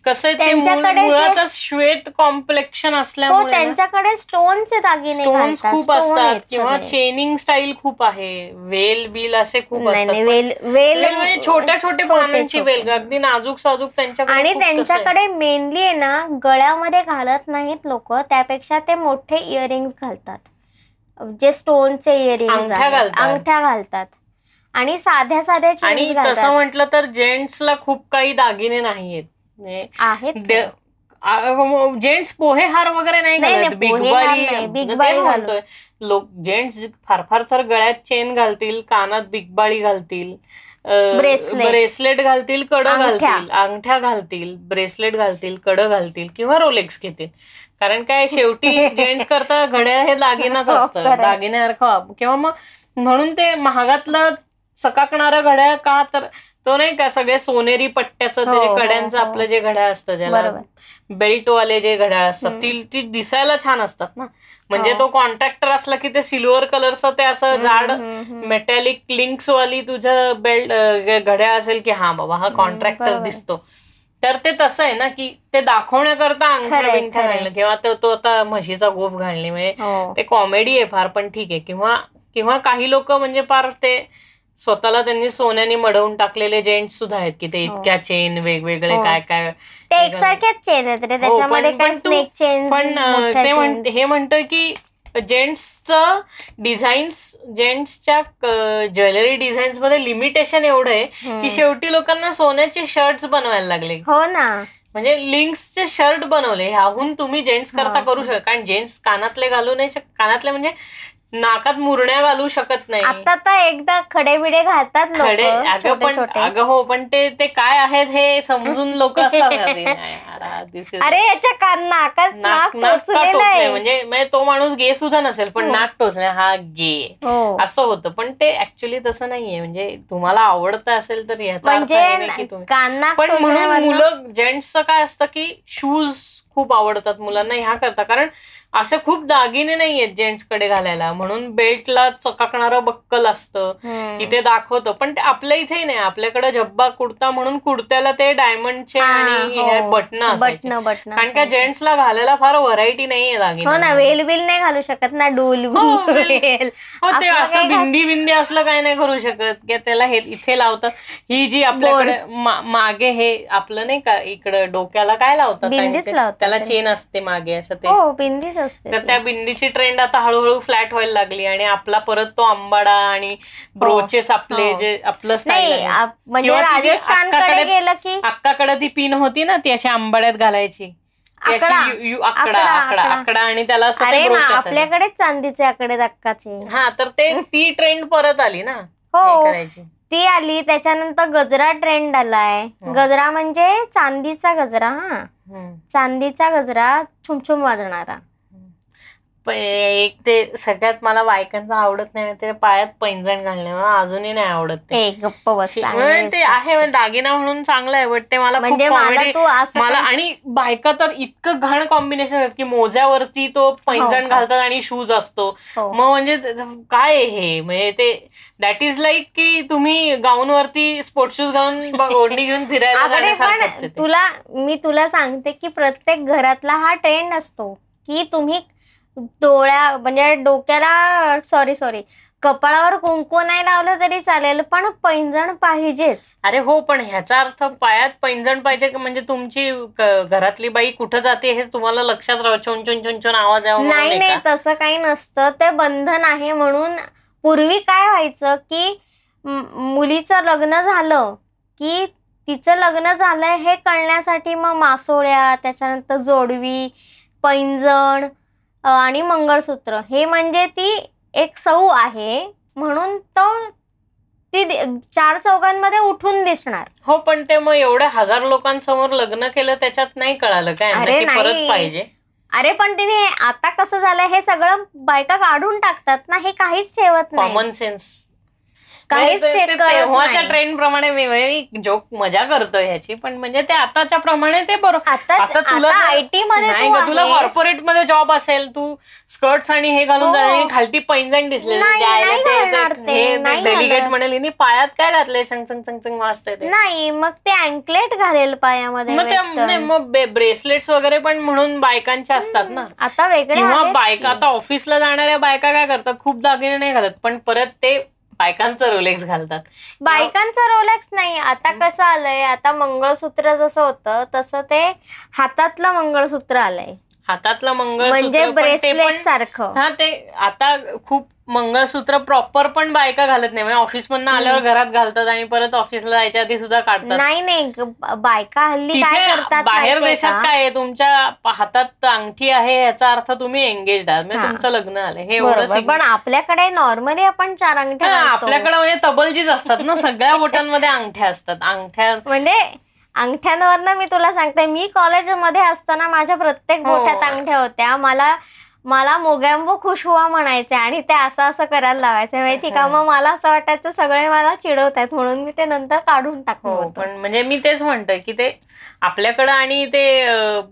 कसं त्यांच्याकडे मुळातच श्वेत कॉम्प्लेक्शन हो असल्यामुळे त्यांच्याकडे स्टोनचे दागिने स्टोन्स खूप असतात किंवा. चेनिंग स्टाईल खूप आहे. वेल बिल असे खूप असतात. वेल वेल म्हणजे छोट्या छोट्या पानांची छोटे. वेल अगदी नाजूक साजूक त्यांच्याकडे आणि. त्यांच्याकडे मेनली आहे ना गळ्यामध्ये घालत नाहीत लोक. त्यापेक्षा ते मोठे इयरिंग्स घालतात. जे स्टोनचे इयरिंग्स अंगठ्या घालतात. आणि साध्या साध्या आणि तसं म्हटलं तर जेंट्सला खूप काही दागिने नाहीयेत. म्हणजे आहेत जेंट्स पोहे हार वगैरे नाही नाही, घालत. नाही, बिग पोहे हार बाळी नाही, बिग तेच बाळी म्हणतोय. लोक जेंट्स फार फार तर गळ्यात चेन घालतील कानात बिग बाळी घालतील. ब्रेसलेट घालतील कडं. घालतील अंगठ्या घालतील ब्रेसलेट घालतील कडं घालतील किंवा रोलेक्स घेतील. कारण काय शेवटी जेंट्स करता घड्याळ हे दागिनाच हो, असतं. दागिन्यासारखं किंवा मग म्हणून ते महागातलं चकाकणारं घड्याळ का तर तो नाही का सगळे सोनेरी पट्ट्याचं ते जे हो, हो, कड्यांचं. आपलं जे घड्याळ असतं ज्याला बरोबर. बेल्ट वाले जे घड्याळ असतात ती ती दिसायला छान असतात ना म्हणजे. तो कॉन्ट्रॅक्टर असला की ते सिल्वर कलरचं ते असं जाड मेटॅलिक लिंक्स वाली तुझं बेल्ट घड्याळ असेल की हा बाबा हा कॉन्ट्रॅक्टर. दिसतो तर ते तसं आहे ना की ते दाखवण्याकरता बिंगठ्या खरंय. घालणं किंवा तो तो आता म्हशीचा गोफ घालणे म्हणजे हो. ते कॉमेडी आहे फार पण ठीक आहे. किंवा किंवा काही लोक म्हणजे फार ते स्वतःला त्यांनी सोन्याने मडवून टाकलेले जेंट्स सुद्धा आहेत की ते इतक्या चेन वेगवेगळे हो. काय काय ते एकसारख्याच चेन आहेत हो, पण- तू- हे म्हणतोय की जेंट्सचं डिझाईन्स जेंट्सच्या ज्वेलरी डिझाईन्समध्ये लिमिटेशन एवढं आहे की शेवटी लोकांना सोन्याचे शर्ट्स बनवायला लागले. हो ना. म्हणजे लिंक्सचे शर्ट बनवले. ह्याहून तुम्ही जेंट्स करता करू शकता कारण जेंट्स कानातले घालू नाही कानातले म्हणजे नाकात मुरण्या घालू शकत नाही. आता तर एकदा खडे बिडे घालतात खडे अगं पण अगं हो पण ते ते काय आहेत हे समजून लोक अरे याच्या कान नाकात नाक आहे. म्हणजे म्हणजे तो माणूस गे सुद्धा नसेल पण नाक टोचणे हा गे. हो. असं होतं. पण ते ऍक्च्युली तसं नाहीये. म्हणजे तुम्हाला आवडतं असेल तर याचा हे म्हणजे पण म्हणून मुलं जेंट्सचं काय असतं की शूज खूप आवडतात मुलांना ह्या करता कारण असे खूप दागिने नाहीयेत जेंट्सकडे घालायला. म्हणून बेल्टला चकाकणारं बक्कल असतं. ते दाखवतं. पण ते आपल्या इथेही नाही. आपल्याकडे जब्बा कुर्ता म्हणून कुर्त्याला ते डायमंडचे आणि हो. बटन बटणं बटणं कारण का जेंट्सला घालायला फार व्हरायटी नाहीये दागिने. हो ना वेल बिल नाही घालू शकत ना डूल हो, हो ते असं बिंदी बिंदी असलं काय नाही करू शकत. की त्याला हे इथे लावतात ही जी आपल्याकडे मागे हे आपलं नाही का इकडं डोक्याला काय लावतात त्याला. चेन असते मागे असं ते. हो बिंदीच असते तर त्या बिंदीची ट्रेंड आता हळूहळू फ्लॅट व्हायला लागली आणि आपला परत तो आंबाडा आणि ब्रोचेस आपले हो. जे आपलं म्हणजे राजस्थानकडे गेलं की अक्काकडे ती पिन होती ना ती अशी आंबाड्यात घालायची. आकडा. आणि त्याला. आपल्याकडेच चांदीचे आकडे दक्काचे हा तर ते ती ट्रेंड परत आली ना हो. हे करायची. ती आली त्याच्यानंतर गजरा ट्रेंड आलाय. गजरा म्हणजे चांदीचा गजरा हा. चांदीचा गजरा छुमछुम वाजणारा. एक ते सगळ्यात मला बायकांचं आवडत नाही ते पायात पैंजण घालणे मला अजूनही नाही आवडत ते गप्प बस ते. आहे दागिना म्हणून चांगलं आहे बट ते मला म्हणजे मला आणि बायका तर इतकं घाण कॉम्बिनेशन आहेत की मोज्यावरती तो पैंजण हो. घालतात आणि शूज असतो हो. मग म्हणजे काय हे म्हणजे ते दॅट इज लाईक की तुम्ही गाऊन वरती स्पोर्ट शूज घालून ओढणी घेऊन फिरायला. तुला मी तुला सांगते की प्रत्येक घरातला हा ट्रेंड असतो की तुम्ही डोळ्या म्हणजे डोक्याला सॉरी सॉरी कपाळावर कुंकू नाही लावलं तरी चालेल पण पैंजण पाहिजेच अरे हो पण ह्याचा अर्थ पायात पैंजण पाहिजे म्हणजे तुमची घरातली बाई कुठं जाते हे तुम्हाला लक्षात राहावं छोन छोन छोन छोन आवाज नाही नाही? तसं काही नसतं ते बंधन आहे म्हणून पूर्वी काय व्हायचं की मुलीचं लग्न झालं की तिचं लग्न झालंय हे कळण्यासाठी मग मासोळ्या त्याच्यानंतर जोडवी पैंजण आणि मंगळसूत्र. हे म्हणजे ती एक सौ आहे. म्हणून तो ती चार चौघांमध्ये उठून दिसणार. हो पण ते मग एवढ्या हजार लोकांसमोर लग्न केलं त्याच्यात नाही कळालं काय? अरे परत. पाहिजे? अरे पण तिने आता कसं झालंय हे सगळं बायका काढून टाकतात ना हे काहीच ठेवत नाही. कॉमन सेन्स काहीच करत तेव्हाच्या. ट्रेंड प्रमाणे मी जोक मजा करतोय ह्याची पण म्हणजे ते आताच्या प्रमाणे ते बरोबर आता तुला IT मध्ये तुला. कॉर्पोरेटमध्ये जॉब असेल तू स्कर्ट्स आणि हे घालून हो. खालती पैंजण दिसले डेलिगेट. म्हणेल पायात काय घातलंय संग संग संग संग वाजतंय ते नाही मग ते अँकलेट घालेल पायामध्ये मग मग ब्रेसलेट्स वगैरे पण म्हणून बायकांच्या असतात ना आता वेगळे बायका. आता ऑफिसला जाणाऱ्या बायका काय करतात खूप दागिने नाही घालत पण परत ते बायकांचं रोलेक्स घालतात. बायकांचं रोलेक्स नाही. आता कसं आलंय आता मंगळसूत्र जसं होतं तसं ते हातातलं मंगळसूत्र आलंय. हातातलं मंगळसूत्र म्हणजे ब्रेसलेट सारखं. हा ते आता खूप मंगळसूत्र प्रॉपर पण बायका घालत नाही. म्हणजे ऑफिस मधनं आल्यावर घरात घालतात आणि परत ऑफिसला जायच्या आधी सुद्धा काढतात. नाही नाही. बायका हल्ली काय करतात बाहेर देशात? काय आहे? तुमच्या हातात अंगठी आहे याचा अर्थ तुम्ही एंगेज आहात. म्हणजे. तुमचं लग्न आलंय. हे एवढं पण आपल्याकडे नॉर्मली आपण चार अंगठ्या. आपल्याकडे म्हणजे तबलजीच असतात ना. सगळ्या बोटांमध्ये अंगठ्या असतात. अंगठ्या म्हणजे अंगठ्यांवरनं मी तुला सांगते मी कॉलेजमध्ये असताना माझ्या प्रत्येक हो. बोट्यात अंगठ्या होत्या. मला मला मोगॅम्बो खुश हुआ म्हणायचे आणि ते असं असं करायला लावायचे. माहिती का? मग मला असं वाटायचं सगळे मला चिडवतायत म्हणून मी ते नंतर काढून टाकलं हो. पण म्हणजे मी तेच म्हणतोय की ते आपल्याकडं आणि ते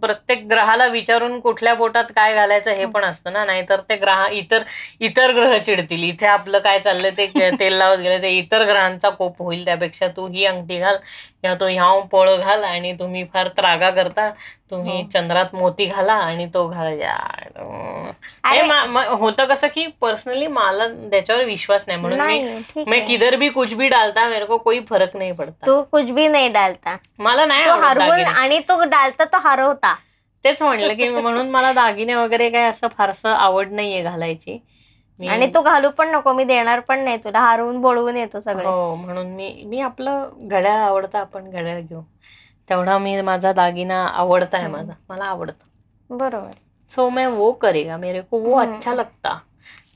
प्रत्येक ग्रहाला विचारून कुठल्या बोटात काय घालायचं हे पण असतं ना? नाहीतर ते ग्रह इतर इतर ग्रह चिडतील. इथे आपलं काय चाललंय ते तेल लावत गेले ते इतर ग्रहांचा कोप होईल त्यापेक्षा तू ही अंगठी घाल. किंवा तो ह्या पळ घाल आणि तुम्ही फार त्रागा करता. तुम्ही हो. चंद्रात मोती घाला आणि तो घाल. होतं कसं की पर्सनली मला त्याच्यावर विश्वास नाही. म्हणून मी मैं. किधर भी कुछ भी डालता मेरे को कोई फरक नहीं पड़ता. तू कुछ भी नाही डालता. मला नाही हरवून. आणि तो डालता तो हरवता. तेच म्हणलं की म्हणून मला दागिने वगैरे काय असं फारसं आवड नाहीये घालायची. आणि तू घालू पण नको मी देणार पण नाही तुला हरवून बोलवून येतो सगळे. हो म्हणून मी मी आपलं घड्याळ आवडतं आपण घड्याळ घेऊ. तेवढा मी माझा दागिना आवडता आहे माझा मला आवडतं. बरोबर. सो मैं वो करेगा मेरे को वो. अच्छा लगता.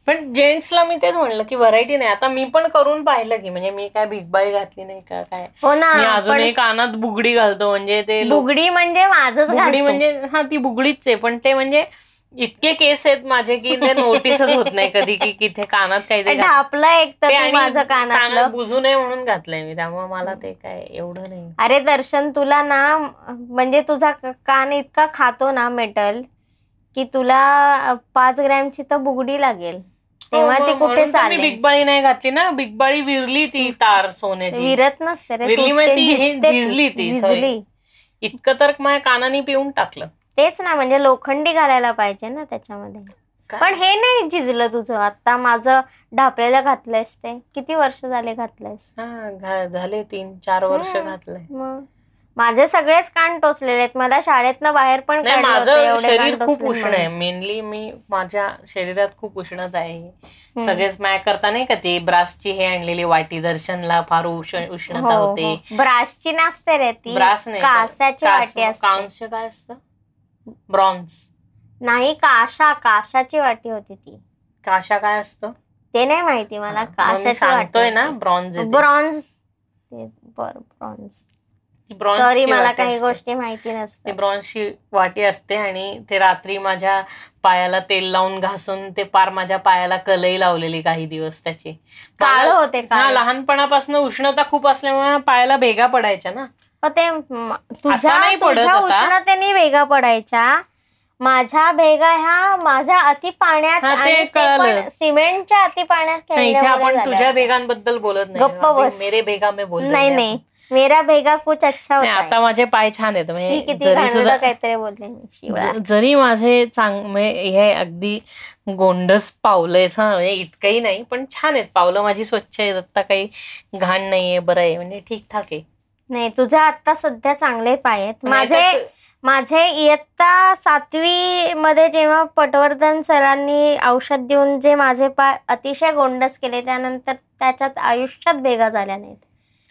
पण जेंट्सला मी तेच म्हणलं की व्हरायटी नाही आता मी पण करून पाहिलं की म्हणजे मी काय भिगबाई घातली नाही का काय? हो ना मी अजून एक कानात बुगडी घालतो म्हणजे ते बुगडी म्हणजे माझंच बुगडी. म्हणजे हा ती बुगडीच आहे पण ते म्हणजे इतके केस आहेत माझे की ते नोटीसच होत नाही कधी की किथे कानात घात- ढापलं एक तर ते तू माझं कानात बुजू नये म्हणून घातलंय मी त्यामुळे मला ते काय एवढं नाही. अरे दर्शन तुला ना म्हणजे तुझा कान इतका खातो ना मेटल की तुला पाच ग्रॅमची तर बुगडी लागेल. तेव्हा हो, ती मग कुठे चालेल? बिगबाळी नाही घातली ना. बिगबाळी विरली ती तार सोन्याची. विरत नसते रे विरली तू म्हणजे ते ती झिजली ती, इतकं तर माझ्या कानाने पिऊन टाकलं. तेच ना म्हणजे लोखंडी घालायला पाहिजे ना त्याच्यामध्ये? पण हे नाही झिजलं तुझं. आता माझं ढापलेलं घातलंयस ते. किती वर्ष झाले घातलंयस? हा झाले तीन चार वर्ष. घातलंय. मग? माझे सगळेच कान टोचलेले आहेत. मला शाळेतनं बाहेर पण माझं शरीर खूप उष्ण. आहे. मेनली मी माझ्या शरीरात खूप उष्णता आहे. सगळेच मॅ करता नाही का ती ब्रासची हे आणलेली वाटी दर्शनला फार उष्ण उष्णता हो, होते. हो. ब्रासची नसते रे ती. ब्रास नाही कांस्य काय असतं? ब्रॉन्झ. नाही काशा. काशाची वाटी होती ती. काशा काय असतं? ते नाही माहिती मला. काशाची सांगतोय ना वाटी ब्रॉन्झ ब्रॉन्झ. बर ब्रॉन्झ. ती सॉरी मला काही गोष्टी माहिती ती नसतात ब्रॉन्झची वाटी असते आणि ते रात्री माझ्या पायाला तेल लावून घासून ते पार माझ्या पायाला कलई लावलेली काही दिवस त्याची. काळं मला- होते हा काळ लहानपणापासून उष्णता खूप असल्यामुळे पायाला भेगा पडायच्या ना. ते तुझ्या तुझ्या. उष्णतेने वेगा पडायच्या. माझ्या भेगा ह्या माझ्या अति पाण्यात आणि सिमेंटच्या अति पाण्यात आपण. तुझ्या भेगांबद्दल बोलत नाही. गप्प बस. मेरे भेगा में बोल नाही नाही. मेरा भेगा कुछ अच्छा होता. आता माझे पाय छान आहेत. म्हणजे काहीतरी बोलले मी जरी माझे चांग म्हणजे हे अगदी गोंडस पावलं आहेत हा म्हणजे इतकंही नाही पण छान आहेत. पावलं माझी स्वच्छ आहेत. आता काही घाण नाहीये बरं आहे. म्हणजे ठीकठाक आहे. नाही तुझे आता सध्या चांगले पाय आहेत माझे माझे इयत्ता सातवी मध्ये जेव्हा पटवर्धन सरांनी औषध देऊन जे माझे पाय अतिशय गोंडस केले त्यानंतर त्याच्यात आयुष्यात भेगा झाल्या नाहीत.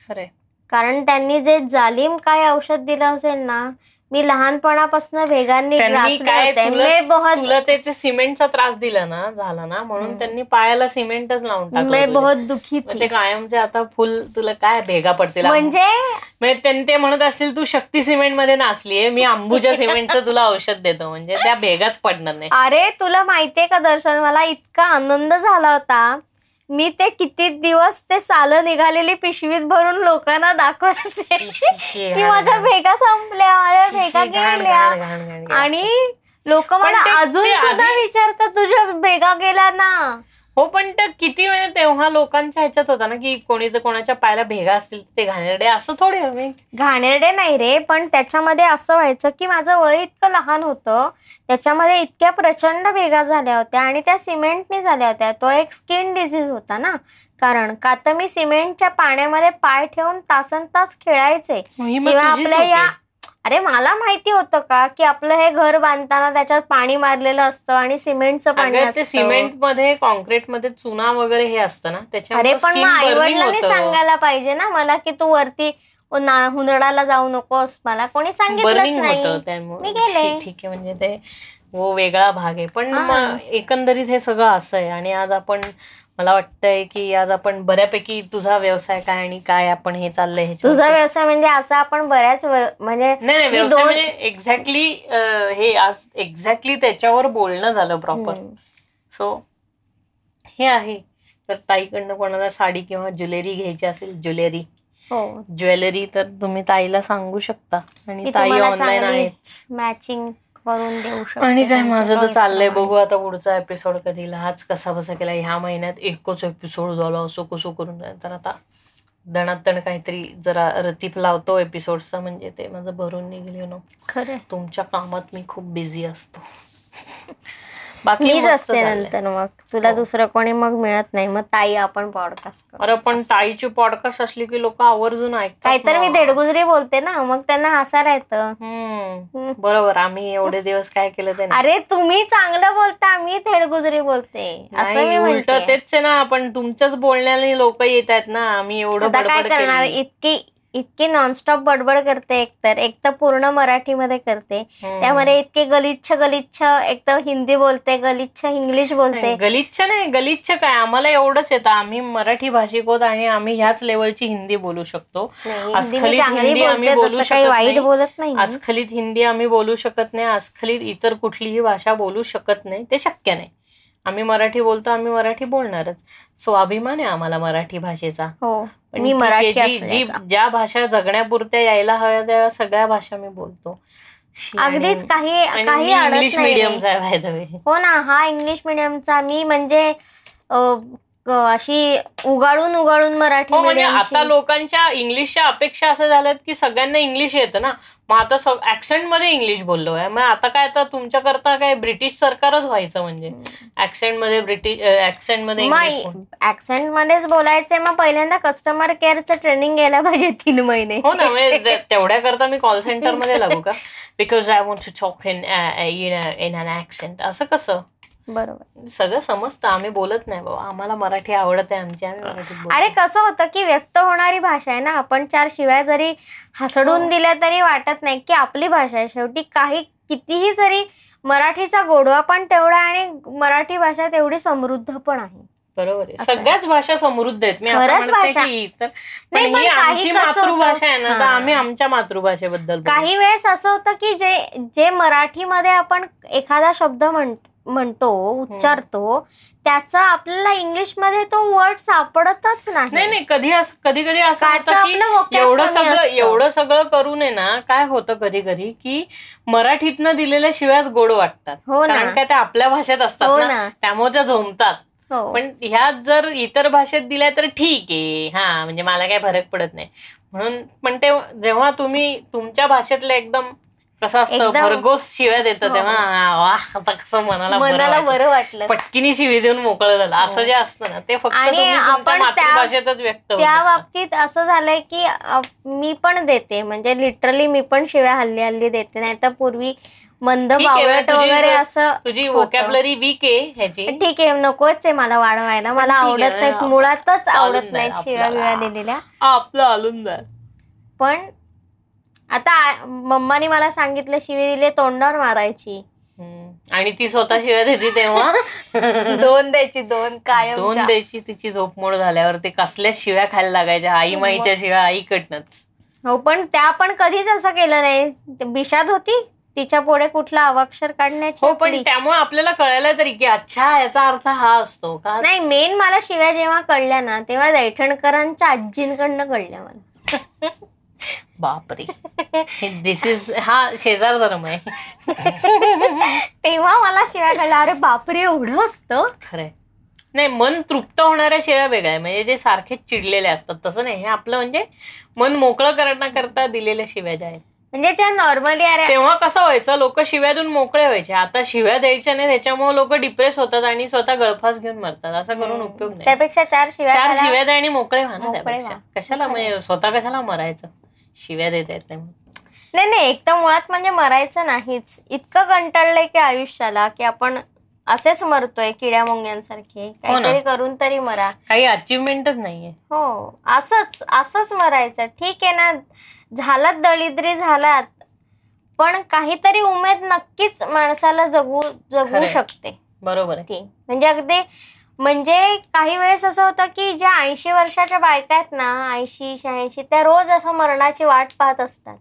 खरंय. कारण त्यांनी जे जालिम काय औषध दिलं असेल ना मी लहानपणापासून त्यांनी ग्रासले काय तुला- त्याचे सिमेंटचा त्रास दिला ना झाला ना म्हणून त्यांनी पायाला सिमेंटच लावून टाकलं मैं तुझ्या. बहुत दुखी मग थी. ते कायमचे आता फुल तुला काय भेगा पडतील? म्हणजे म्हणजे? त्यांनी ते म्हणत असतील तू शक्ती सिमेंटमध्ये नाचलीये मी अंबुजा सिमेंटचं तुला औषध देतो. म्हणजे त्या भेगाच पडणार नाही. अरे तुला माहितीये का दर्शन? मला इतका आनंद झाला होता. मी ते किती दिवस ते सालं निघालेली पिशवीत भरून लोकांना दाखवायचे की माझ्या भेगा संपल्या माझ्या भेगा गेल्या. आणि लोक मला अजून सुद्धा विचारतात तुझ्या भेगा गेल्या ना? हो पण ते किती वेळ तेव्हा लोकांच्या ह्याच्यात होता ना की कोणी जर कोणाच्या पायाला भेगा असतील तर ते घाणेरडे असं थोडे हवे? घाणेरडे नाही रे पण त्याच्यामध्ये असं व्हायचं की माझं वय इतकं लहान होतं त्याच्यामध्ये इतक्या प्रचंड भेगा झाल्या होत्या आणि त्या सिमेंटने झाल्या होत्या. तो एक स्किन डिझीज होता ना. कारण का तर मी सिमेंटच्या पाण्यामध्ये पाय ठेवून तासन तास खेळायचे किंवा आपल्या या. अरे मला माहिती होतं का की आपलं हे घर बांधताना त्याच्यात पाणी मारलेलं असतं आणि सिमेंटचं पाणी सिमेंटमध्ये कॉन्क्रीटमध्ये चुना वगैरे हे असतं ना अरे त्याच्यामुळे पण मग आई वडिलांनी सांगायला पाहिजे ना मला की तू वरती हुंदडाला जाऊ नकोस मला. कोणी होतं नाही मी गेले. ठीक- आहे म्हणजे ते वो वेगळा भाग आहे. पण एकंदरीत हे सगळं असं आहे आणि आज आपण मला वाटतंय की आज आपण बऱ्यापैकी तुझा व्यवसाय काय आणि काय आपण हे चाललंय तुझा व्यवसाय म्हणजे असा आपण बऱ्याच म्हणजे नाही व्यवसाय म्हणजे एक्झॅक्टली हे आज एक्झॅक्टली त्याच्यावर बोलणं झालं प्रॉपर. सो हे आहे. तर ताईकडनं कोणाला साडी किंवा ज्वेलरी घ्यायची असेल ज्वेलरी. हो. ज्वेलरी तर तुम्ही ताईला सांगू शकता. आणि ताई ऑनलाईन आहेच मॅचिंग करून देऊ शकते. आणि काय माझं तर चाललंय. बघू आता पुढचा एपिसोड कधी हाच कसा बसा केला. ह्या महिन्यात एकच एपिसोड झाला. असो कसो करून तर आता दणातण काहीतरी जरा रतीप लावतो एपिसोडचा म्हणजे ते माझं भरून निघेल नो खरंय. तुमच्या कामात मी खूप बिझी असतो. मीच असते. नंतर मग. तुला हो. दुसरं कोणी मग मिळत नाही. मग ताई आपण पॉडकास्ट अरे पण ताईची पॉडकास्ट असली की लोक आवर्जून ऐकतात काहीतर मी. देडगुजरी बोलते ना. मग त्यांना हसायला येतं. हम्म. बरोबर. आम्ही एवढे दिवस काय केलं ते. अरे तुम्ही चांगलं बोलता. मी थेडगुजरी बोलते. असं उलट तेच आहे ना. पण तुमच्याच बोलण्याने लोक येत आहेत ना. आम्ही एवढं काय करणार. इतकी इतकी नॉनस्टॉप बडबड करते एकतर. एक तर पूर्ण मराठीमध्ये करते. त्यामध्ये इतके गलिच्छ गलिच्छ एक तर हिंदी बोलते गलिच्छ इंग्लिश बोलते. गलिच्छ नाही गलिच्छ काय? आम्हाला एवढंच येतं. आम्ही मराठी भाषिक आहोत आणि आम्ही ह्याच लेवलची हिंदी बोलू शकतो. नाही, हिंदी मी अस्खलित हिंदी आम्ही बोलू शकत. बोलत नाही. अस्खलित हिंदी आम्ही बोलू शकत नाही. अस्खलित इतर कुठलीही भाषा बोलू शकत नाही. ते शक्य नाही. आम्ही मराठी बोलतो आम्ही मराठी बोलणारच. स्वाभिमान आहे आम्हाला मराठी भाषेचा. आहे, मराठी जी. ज्या भाषा जगण्यापुरत्या यायला हव्या त्या सगळ्या भाषा मी बोलतो आणि- अगदीच काही आणि काही इंग्लिश. मिडियमचा आहे बाय द वे हो ना हा इंग्लिश मिडियमचा मी म्हणजे अशी उगाळून उगाळून मराठी हो म्हणजे आता लोकांच्या इंग्लिशच्या अपेक्षा असं झाल्यात की सगळ्यांना इंग्लिश येतं ना. मग आता ऍक्सेंटमध्ये इंग्लिश बोललो आहे. मग आता काय आता तुमच्याकरता काय ब्रिटिश सरकारच व्हायचं म्हणजे. ऍक्सेंटमध्ये ब्रिटिश ऍक्सेंटमध्ये ऍक्सेंट मध्येच बोलायचंय मग पहिल्यांदा कस्टमर केअरचं ट्रेनिंग घ्यायला पाहिजे तीन महिने. हो ना म्हणजे तेवढ्या करता मी कॉल सेंटरमध्ये लागू का? Because I want to talk in in an accent असं कसं? बरोबर सगळं समजतं आम्ही बोलत नाही बाबा आम्हाला मराठी आवडत आहे आमची आम्ही मराठीत बोलतो. अरे कसं होतं की व्यक्त होणारी भाषा आहे ना आपण चार शिवाय जरी हसडून दिल्या तरी वाटत नाही की आपली भाषा आहे शेवटी काही कितीही जरी मराठीचा गोडवा पण तेवढा आणि मराठी भाषा तेवढी समृद्ध पण आहे बरोबर आहे. सगळ्याच भाषा समृद्ध आहेत मी असं म्हणते. की तर पण ही आमची मातृभाषा आहे ना तर हा. आम्ही आमच्या मातृभाषेबद्दल. काही वेळेस असं होतं की जे जे मराठीमध्ये आपण एखादा शब्द म्हण म्हणतो उच्चारतो त्याचा आपल्याला इंग्लिशमध्ये तो वर्ड सापडतच नाही. नाही नाही कधी असं कधी कधी असं होतं की एवढं सगळं. एवढं सगळं करून आहे ना काय होतं कधी कधी की मराठीतनं दिलेल्या शिव्याच गोड वाटतात. हो. कारण काय त्या आपल्या भाषेत हो असतात ना. ना. त्यामुळे त्या झोमतात हो. पण ह्यात जर इतर भाषेत दिल्या तर ठीक आहे. हा म्हणजे मला काय फरक पडत नाही. म्हणून पण ते जेव्हा तुम्ही तुमच्या भाषेतलं एकदम कसं असतं भरघोस शिव्या देतं हो. तेव्हा हा, वा आता कसं मनाला बरं मनाला वाटलं. बरं वाटलं पटकिनी शिवी देऊन मोकळं झालं असं जे असतं ना ते फक्त आपण मातृभाषेतच व्यक्त त्या. बाबतीत असं झालंय की मी पण देते म्हणजे लिटरली मी पण शिव्या हल्ली हल्ली देते नाही तर पूर्वी मंद बावळट वगैरे असं तुझी. वोकॅबलरी वीक आहे ह्याची ठीक आहे नकोच आहे मला वाढवायला मला आवडत आप- मुळातच आवडत नाहीत शिव्या बिव्या. दिलेल्या आपलं आलून पण आता आ- मम्मानी मला सांगितलं शिवी दिले तोंडावर मारायची. हम्म. आणि ती स्वतः शिवाय देते तेव्हा? दोन द्यायची दोन कायम दोन द्यायची तिची झोपमोड झाल्यावर ते कसल्या शिव्या खायला लागायच्या? आई माईच्या शिव्या आईकडनंच हो पण त्या पण कधीच असं केलं नाही. ते बिशाद होती. तिच्या पुढे कुठला अवाक्षर काढण्याची हो पण आपली. त्यामुळे आपल्याला कळायला तरी की अच्छा याचा अर्थ हा असतो का? नाही मेन मला शिव्या जेव्हा कळल्या ना तेव्हा दैठणकरांच्या आजींकडनं कळल्या मला. बापरे. दिस इज हा शेजार धर्म आहे. तेव्हा मला शिव्या कळल्या अरे बापरे एवढं असतं? खरंय. नाही मन तृप्त होणाऱ्या शिव्या वेगळ्या आहे म्हणजे जे सारखेच चिडलेले असतात तसं नाही. हे आपलं म्हणजे मन मोकळं करण्याकरता दिलेल्या शिव्या ज्या आहेत. म्हणजे ज्या नॉर्मली अरे तेव्हा कसं व्हायचं लोक शिव्या देऊन मोकळे व्हायचे. आता शिव्या द्यायच्या नाही त्याच्यामुळे लोक डिप्रेस होतात आणि स्वतः गळफास घेऊन मरतात. असं करून उपयोग नाही. त्यापेक्षा चार शिव्या चार शिव्या द्या आणि मोकळे व्हा ना त्यापेक्षा. कशाला म्हणजे स्वतः कशाला मरायचं? शिव्या देत आहेत नाही नाही एक तर मुळात म्हणजे मरायचं नाहीच. इतकं कंटाळलंय की आयुष्याला की आपण असेच मरतोय किड्या मुंग्यांसारखे. काहीतरी करून तरी मरा. काही अचिव्हमेंटच नाहीये. हो असंच असंच मरायचं. ठीक आहे ना झालात दळिद्री झालात पण काहीतरी उमेद नक्कीच माणसाला जगू जगू. शकते. बरोबर आहे. म्हणजे अगदी म्हणजे काही वेळेस असं होतं की ज्या ऐंशी वर्षाच्या बायका आहेत ना ऐंशी शहाऐंशी त्या रोज असं मरणाची वाट पाहत असतात.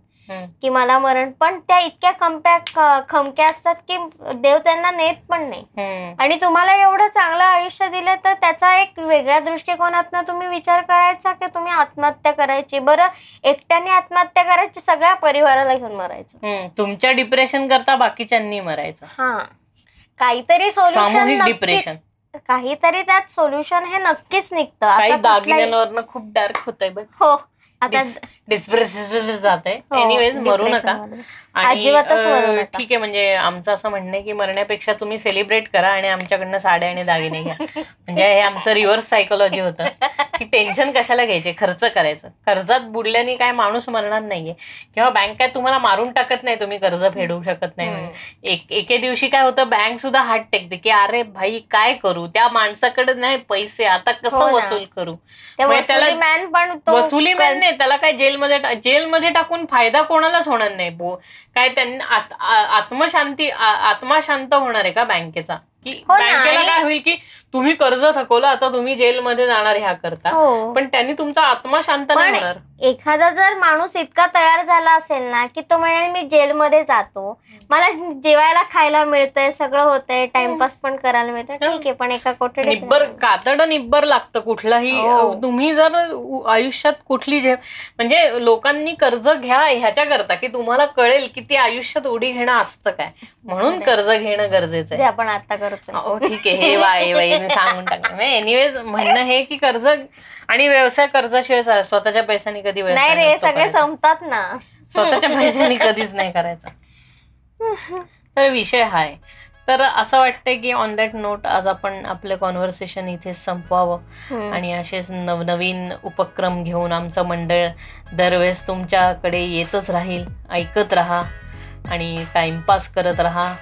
की मला मरण पण त्या इतक्या ख- खमक्या असतात की देव त्यांना नेत पण नाही. आणि तुम्हाला एवढं चांगलं आयुष्य दिलं तर त्याचा एक वेगळ्या दृष्टिकोनातनं तुम्ही विचार करायचा की तुम्ही आत्महत्या करायची? बरं एकट्याने आत्महत्या करायची सगळ्या परिवाराला घेऊन मरायचं. तुमच्या डिप्रेशन करता बाकीच्यांनी मरायचं. हा. काहीतरी सोल्युशन डिप्रेशन काहीतरी त्यात सोल्युशन हे नक्कीच निघतं. काही असं कुठलाही- दागिन्यांवरनं खूप डार्क होत आहे बघ. हो. आता डिस्प्रेस जात आहे हो, एनिवेज मरू नका. मध्ये. आणि. ठीक आहे म्हणजे आमचं असं म्हणणं की मरण्यापेक्षा तुम्ही सेलिब्रेट करा आणि आमच्याकडनं साड्या आणि दागिने घ्या. म्हणजे हे आमचं रिव्हर्स सायकोलॉजी होतं. की टेन्शन कशाला घ्यायचे? खर्च करायचं. कर्जात बुडल्याने काय माणूस मरणार नाहीये. किंवा बँक काय तुम्हाला मारून टाकत नाही तुम्ही कर्ज फेडू शकत नाही. एक एके दिवशी काय होतं बँक सुद्धा हात टेकते की अरे भाई काय करू? त्या माणसाकडे नाही पैसे. आता हो कसं ना. वसूल करू? म्हणजे त्याला वसुली मॅन नाही त्याला काय जेलमध्ये जेलमध्ये टाकून फायदा कोणालाच होणार नाही काय त्यांना आत- आत्मशांती आत्मा शांत होणार आहे का बँकेचा? की हो बँकेला काय होईल की तुम्ही कर्ज थकवलं आता तुम्ही जेलमध्ये जाणार ह्या करता. हो. पण त्यांनी तुमचा आत्मा शांत नाही पण होणार. एखादा जर माणूस इतका तयार झाला असेल ना की तो म्हणेल मी जेलमध्ये जातो. मला जेवायला खायला मिळतंय सगळं होतंय टाइमपास पण करायला मिळतंय. ठीक आहे पण एका कोठडीत निब्बर कातड निब्बर लागतं कुठलाही. हो. तुम्ही जर उ- आयुष्यात कुठली जे म्हणजे लोकांनी कर्ज घ्या ह्याच्या करता की तुम्हाला कळेल की ते आयुष्यात उडी घेणं असतं काय. म्हणून कर्ज घेणं गरजेचं जे आहे आपण आता करतोय. हो ठीक आहे हे वाय वहिनी सांगून टाकलं. एनिवेज म्हणणं हे की कर्ज आणि व्यवसाय कर्जाशिवाय स्वतःच्या पैशानी कधी नाही रे सगळे. संपतात ना. स्वतःच्या पैशानी कधीच नाही करायचा. तर विषय हा आहे तर असं वाटतंय की ऑन दॅट नोट आज आपण आपलं कॉन्व्हर्सेशन इथेच संपवावं. आणि असेच नवनवीन उपक्रम घेऊन आमचं मंडळ दरवेळेस तुमच्याकडे येतच राहील. ऐकत राहा आणि टाइमपास करत राहा.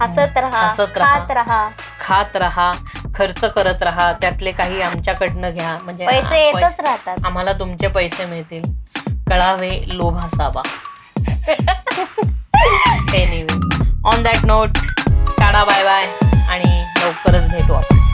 हसत राहा हसत राहा. खात राहा. खात राहा खर्च करत राहा त्यातले काही आमच्याकडनं घ्या. म्हणजे पैसे आ- येतच राहतात. आम्हाला तुमचे पैसे मिळतील. कळावे लोभ हसावा. Anyway on that note tada bye bye आणि लवकरच भेटू आपण.